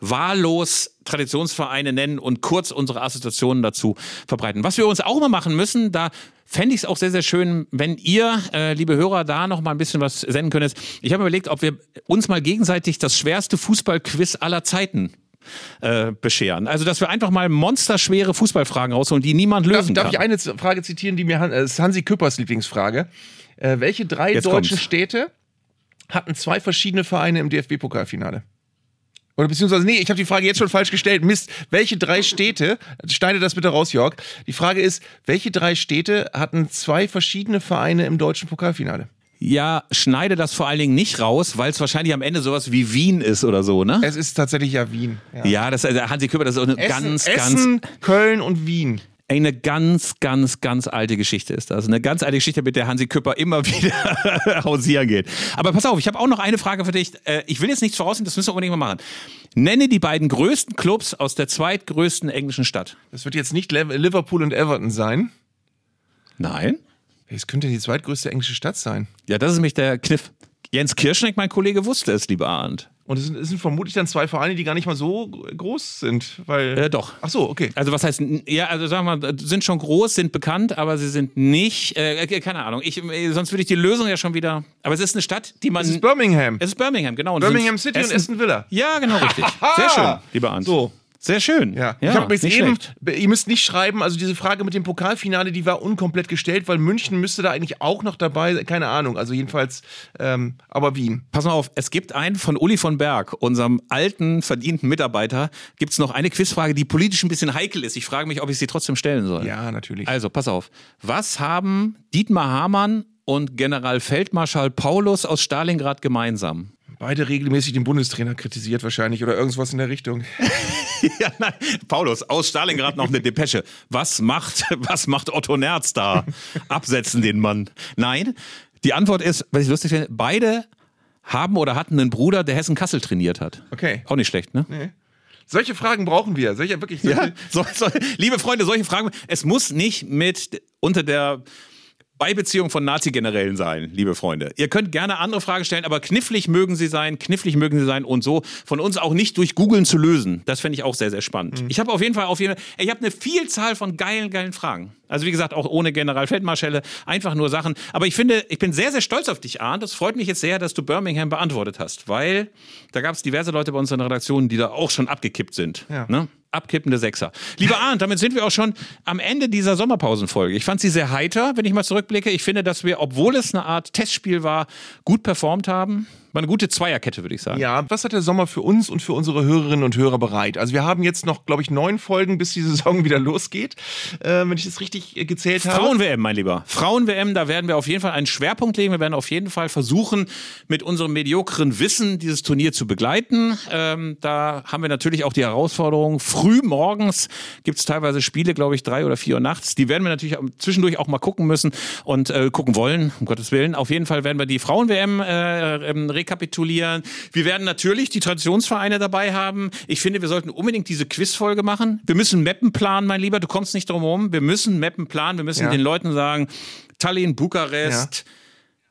wahllos Traditionsvereine nennen und kurz unsere Assoziationen dazu verbreiten. Was wir uns auch mal machen müssen, da fände ich es auch sehr, sehr schön, wenn ihr, äh, liebe Hörer, da noch mal ein bisschen was senden könnt. Ich habe überlegt, ob wir uns mal gegenseitig das schwerste Fußballquiz aller Zeiten äh, bescheren. Also, dass wir einfach mal monsterschwere Fußballfragen rausholen, die niemand Darf, lösen darf kann. ich eine Frage zitieren, die mir Han, äh, ist Hansi Küppers Lieblingsfrage? Äh, welche drei Jetzt deutschen kommt's. Städte hatten zwei verschiedene Vereine im DFB-Pokalfinale? Oder beziehungsweise, nee, ich habe die Frage jetzt schon falsch gestellt. Mist, welche drei Städte, schneide das bitte raus, Jörg. Die Frage ist, welche drei Städte hatten zwei verschiedene Vereine im deutschen Pokalfinale? Ja, schneide das vor allen Dingen nicht raus, weil es wahrscheinlich am Ende sowas wie Wien ist oder so, ne? Es ist tatsächlich ja Wien. Ja. Ja, das also Hansi Küpper, das ist auch eine Essen, ganz, Essen, ganz Köln und Wien. Eine ganz, ganz, ganz alte Geschichte ist das. Eine ganz alte Geschichte, mit der Hansi Küpper immer wieder hausieren geht. Aber pass auf, ich habe auch noch eine Frage für dich. Äh, Ich will jetzt nichts vorausnehmen, das müssen wir unbedingt mal machen. Nenne die beiden größten Clubs aus der zweitgrößten englischen Stadt. Das wird jetzt nicht Liverpool und Everton sein. Nein? Es könnte die zweitgrößte englische Stadt sein. Ja, das ist nämlich der Kniff. Jens Kirschneck, mein Kollege, wusste es, lieber Arndt. Und es sind, es sind vermutlich dann zwei Vereine, die gar nicht mal so groß sind, weil. Äh, doch. Ach so, okay. Also was heißt, ja, also sagen wir mal, sind schon groß, sind bekannt, aber sie sind nicht, äh, keine Ahnung, ich, äh, sonst würde ich die Lösung ja schon wieder, aber es ist eine Stadt, die man... Es ist Birmingham. Es ist Birmingham, genau. Und Birmingham City und Aston Villa. Ja, genau, richtig. Sehr schön, lieber Arndt. So. Sehr schön. Ja, ich habe jetzt eben, schlecht. ihr müsst nicht schreiben, also diese Frage mit dem Pokalfinale, die war unkomplett gestellt, weil München müsste da eigentlich auch noch dabei sein, keine Ahnung, also jedenfalls, ähm, aber Wien. Pass mal auf, es gibt einen von Uli von Berg, unserem alten, verdienten Mitarbeiter, gibt es noch eine Quizfrage, die politisch ein bisschen heikel ist. Ich frage mich, ob ich sie trotzdem stellen soll. Ja, natürlich. Also, pass auf. Was haben Dietmar Hamann und Generalfeldmarschall Paulus aus Stalingrad gemeinsam? Beide regelmäßig den Bundestrainer kritisiert wahrscheinlich oder irgendwas in der Richtung. Ja, nein. Paulus, aus Stalingrad noch eine Depesche. Was macht, was macht Otto Nerz da? Absetzen den Mann. Nein, die Antwort ist, was ich lustig finde, beide haben oder hatten einen Bruder, der Hessen-Kassel trainiert hat. Okay. Auch nicht schlecht, ne? Solche Fragen brauchen wir. Solche wirklich. Ja, Solche, so, so, liebe Freunde, solche Fragen. Es muss nicht mit unter der Beibeziehung von Nazi-Generälen sein, liebe Freunde. Ihr könnt gerne andere Fragen stellen, aber knifflig mögen sie sein, knifflig mögen sie sein und so von uns auch nicht durch Googeln zu lösen. Das fände ich auch sehr, sehr spannend. Ich habe auf jeden Fall auf jeden Fall, ich habe eine Vielzahl von geilen, geilen Fragen. Also wie gesagt, auch ohne Generalfeldmarschälle, einfach nur Sachen. Aber ich finde, ich bin sehr, sehr stolz auf dich, Arndt. Das freut mich jetzt sehr, dass du Birmingham beantwortet hast, weil da gab es diverse Leute bei uns in der Redaktion, die da auch schon abgekippt sind. Ja. Ne? Abkippende Sechser. Lieber Arndt, damit sind wir auch schon am Ende dieser Sommerpausenfolge. Ich fand sie sehr heiter, wenn ich mal zurückblicke. Ich finde, dass wir, obwohl es eine Art Testspiel war, gut performt haben. War eine gute Zweierkette, würde ich sagen. ja, was hat der Sommer für uns und für unsere Hörerinnen und Hörer bereit? Also wir haben jetzt noch, glaube ich, neun Folgen, bis die Saison wieder losgeht, äh, wenn ich das richtig äh, gezählt habe. Frauen-WM, mein Lieber. Frauen-WM, da werden wir auf jeden Fall einen Schwerpunkt legen. Wir werden auf jeden Fall versuchen, mit unserem mediokren Wissen dieses Turnier zu begleiten. Ähm, da haben wir natürlich auch die Herausforderung. Früh morgens gibt es teilweise Spiele, glaube ich, drei oder vier Uhr nachts. Die werden wir natürlich zwischendurch auch mal gucken müssen und äh, gucken wollen, um Gottes Willen. Auf jeden Fall werden wir die Frauen-WM äh, ähm, rekapitulieren. Wir werden natürlich die Traditionsvereine dabei haben. Ich finde, wir sollten unbedingt diese Quizfolge machen. Wir müssen Mappen planen, mein Lieber. Du kommst nicht drum herum. Wir müssen Mappen planen. Wir müssen Ja. den Leuten sagen, Tallinn, Bukarest,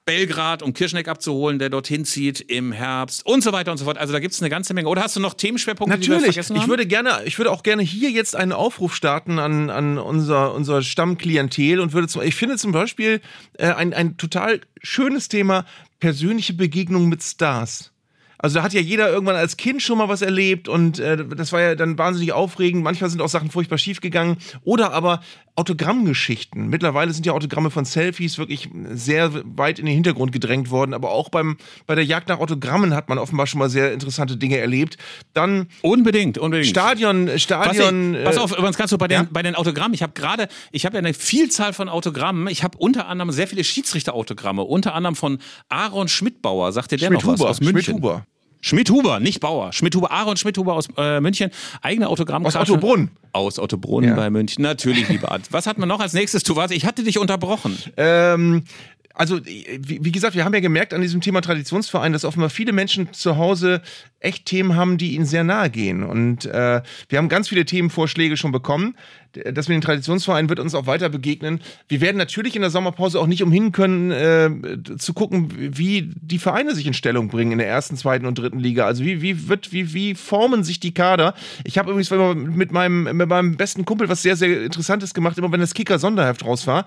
Belgrad, um Kirschneck abzuholen, der dorthin zieht im Herbst und so weiter und so fort. Also da gibt es eine ganze Menge. Oder hast du noch Themenschwerpunkte, Natürlich. vergessen Ich würde gerne, ich würde auch gerne hier jetzt einen Aufruf starten an, an unser, unser Stammklientel und würde zum, ich finde zum Beispiel äh, ein, ein total schönes Thema persönliche Begegnung mit Stars. Also da hat ja jeder irgendwann als Kind schon mal was erlebt und äh, das war ja dann wahnsinnig aufregend. Manchmal sind auch Sachen furchtbar schief gegangen. Oder aber Autogrammgeschichten. Mittlerweile sind ja Autogramme von Selfies wirklich sehr weit in den Hintergrund gedrängt worden. Aber auch beim, bei der Jagd nach Autogrammen hat man offenbar schon mal sehr interessante Dinge erlebt. Dann unbedingt, unbedingt. Stadion, Stadion. ich, pass äh, auf, übrigens ganz kurz bei den, ja? bei den Autogrammen. Ich habe gerade, ich habe ja eine Vielzahl von Autogrammen. Ich habe unter anderem sehr viele Schiedsrichterautogramme, unter anderem von Aaron Schmidbauer. Sagt ihr der noch was aus München? Schmidt-Huber. Schmidhuber, nicht Bauer. Schmidhuber, Aaron Schmidhuber aus äh, München. Eigene Autogrammkarte. Aus Ottobrunn. Aus Ottobrunn Ja. bei München. Natürlich, lieber Art. Was hat man noch als nächstes? Du warst, ich hatte dich unterbrochen. Ähm, also, wie, wie gesagt, wir haben ja gemerkt an diesem Thema Traditionsverein, dass offenbar viele Menschen zu Hause echt Themen haben, die ihnen sehr nahe gehen. Und äh, wir haben ganz viele Themenvorschläge schon bekommen. Das mit dem Traditionsverein wird uns auch weiter begegnen. Wir werden natürlich in der Sommerpause auch nicht umhin können, äh, zu gucken, wie die Vereine sich in Stellung bringen in der ersten, zweiten und dritten Liga. Also wie, wie, wird, wie, wie formen sich die Kader? Ich habe übrigens mit meinem, mit meinem besten Kumpel was sehr, sehr Interessantes gemacht. Immer wenn das Kicker-Sonderheft raus war,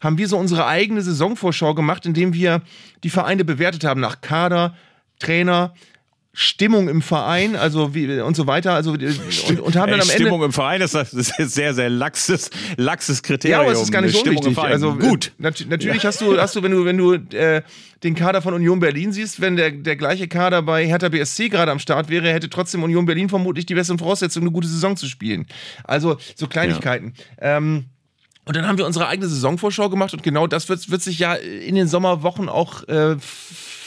haben wir so unsere eigene Saisonvorschau gemacht, indem wir die Vereine bewertet haben nach Kader, Trainer, Stimmung im Verein, also wie und so weiter, also und, und haben dann Ey, am Ende Stimmung im Verein, das ist das ist sehr, sehr laxes, laxes Kriterium. Ja, aber es ist gar nicht so unwichtig. Also gut. Nat natürlich hast du, hast du, wenn du, wenn du äh, den Kader von Union Berlin siehst, wenn der, der gleiche Kader bei Hertha BSC gerade am Start wäre, hätte trotzdem Union Berlin vermutlich die besseren Voraussetzungen, eine gute Saison zu spielen. Also so Kleinigkeiten. Ähm, und dann haben wir unsere eigene Saisonvorschau gemacht und genau das wird, wird sich ja in den Sommerwochen auch äh,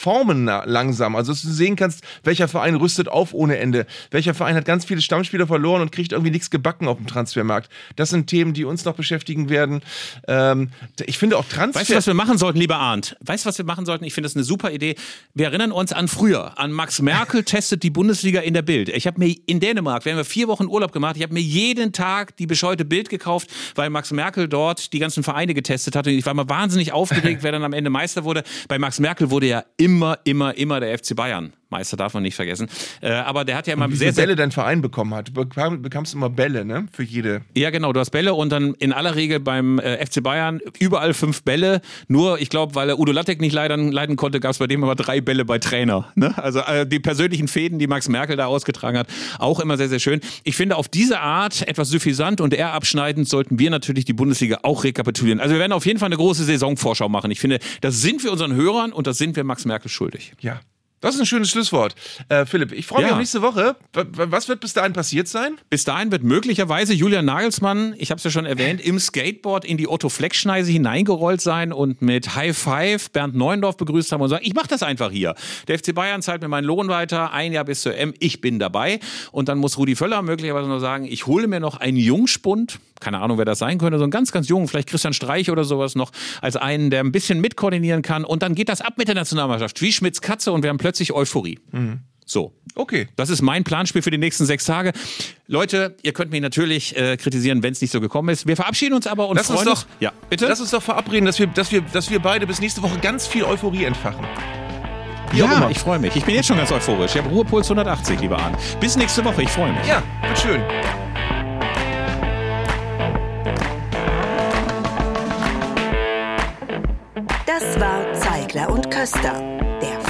formen langsam. Also dass du sehen kannst, welcher Verein rüstet auf ohne Ende. Welcher Verein hat ganz viele Stammspieler verloren und kriegt irgendwie nichts gebacken auf dem Transfermarkt. Das sind Themen, die uns noch beschäftigen werden. Ähm, ich finde auch Transfer... Weißt du, was wir machen sollten, lieber Arndt? Weißt du, was wir machen sollten? Ich finde das eine super Idee. Wir erinnern uns an früher, an Max Merkel testet die Bundesliga in der Bild. Ich habe mir in Dänemark, wir haben ja vier Wochen Urlaub gemacht, ich habe mir jeden Tag die bescheute Bild gekauft, weil Max Merkel dort die ganzen Vereine getestet hat. Und ich war mal wahnsinnig aufgeregt, wer dann am Ende Meister wurde. Bei Max Merkel wurde ja immer, immer, immer der FC Bayern. Meister darf man nicht vergessen. Äh, aber der hat ja immer wie sehr, viele sehr Bälle dein Verein bekommen hat. Du bekam, bekamst immer Bälle, ne? Für jede. Ja, genau, du hast Bälle und dann in aller Regel beim äh, FC Bayern überall fünf Bälle. Nur, ich glaube, weil er Udo Lattek nicht leiden, leiden konnte, gab es bei dem immer drei Bälle bei Trainer. Ne? Also äh, die persönlichen Fäden, die Max Merkel da ausgetragen hat, auch immer sehr, sehr schön. Ich finde, auf diese Art, etwas suffisant und eher abschneidend, sollten wir natürlich die Bundesliga auch rekapitulieren. Also wir werden auf jeden Fall eine große Saisonvorschau machen. Ich finde, das sind wir unseren Hörern und das sind wir Max Merkel schuldig. Ja. Das ist ein schönes Schlusswort. Äh, Philipp, ich freue mich Ja. auf nächste Woche. Was wird bis dahin passiert sein? Bis dahin wird möglicherweise Julian Nagelsmann, ich habe es ja schon erwähnt, im Skateboard in die Otto Fleck Schneise hineingerollt sein und mit High Five Bernd Neuendorf begrüßt haben und sagen, ich mache das einfach hier. Der FC Bayern zahlt mir meinen Lohn weiter, ein Jahr bis zur M, ich bin dabei. Und dann muss Rudi Völler möglicherweise noch sagen, ich hole mir noch einen Jungspund, keine Ahnung, wer das sein könnte, so einen ganz, ganz jungen, vielleicht Christian Streich oder sowas noch, als einen, der ein bisschen mitkoordinieren kann. Und dann geht das ab mit der Nationalmannschaft, wie Schmitz Katze und wir haben plötzlich Euphorie. So. Okay. Das ist mein Planspiel für die nächsten sechs Tage. Leute, ihr könnt mich natürlich äh, kritisieren, wenn es nicht so gekommen ist. Wir verabschieden uns aber und Lass uns freuen doch, Ja, bitte? Lass uns doch verabreden, dass wir, dass, wir, dass wir beide bis nächste Woche ganz viel Euphorie entfachen. Wie auch ja, immer. ich freue mich. Ich bin jetzt schon ganz euphorisch. Ich habe Ruhepuls 180, lieber Arndt. Bis nächste Woche. Ich freue mich. Ja, wird schön. Das war Zeigler und Köster,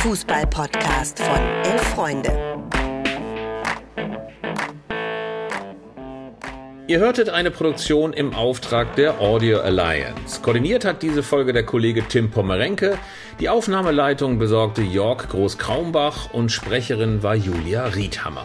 Fußball-Podcast von Elf Freunde. Ihr hörtet eine Produktion im Auftrag der Audio Alliance. Koordiniert hat diese Folge der Kollege Tim Pommerenke. Die Aufnahmeleitung besorgte Jörg Groß-Kraumbach und Sprecherin war Julia Riedhammer.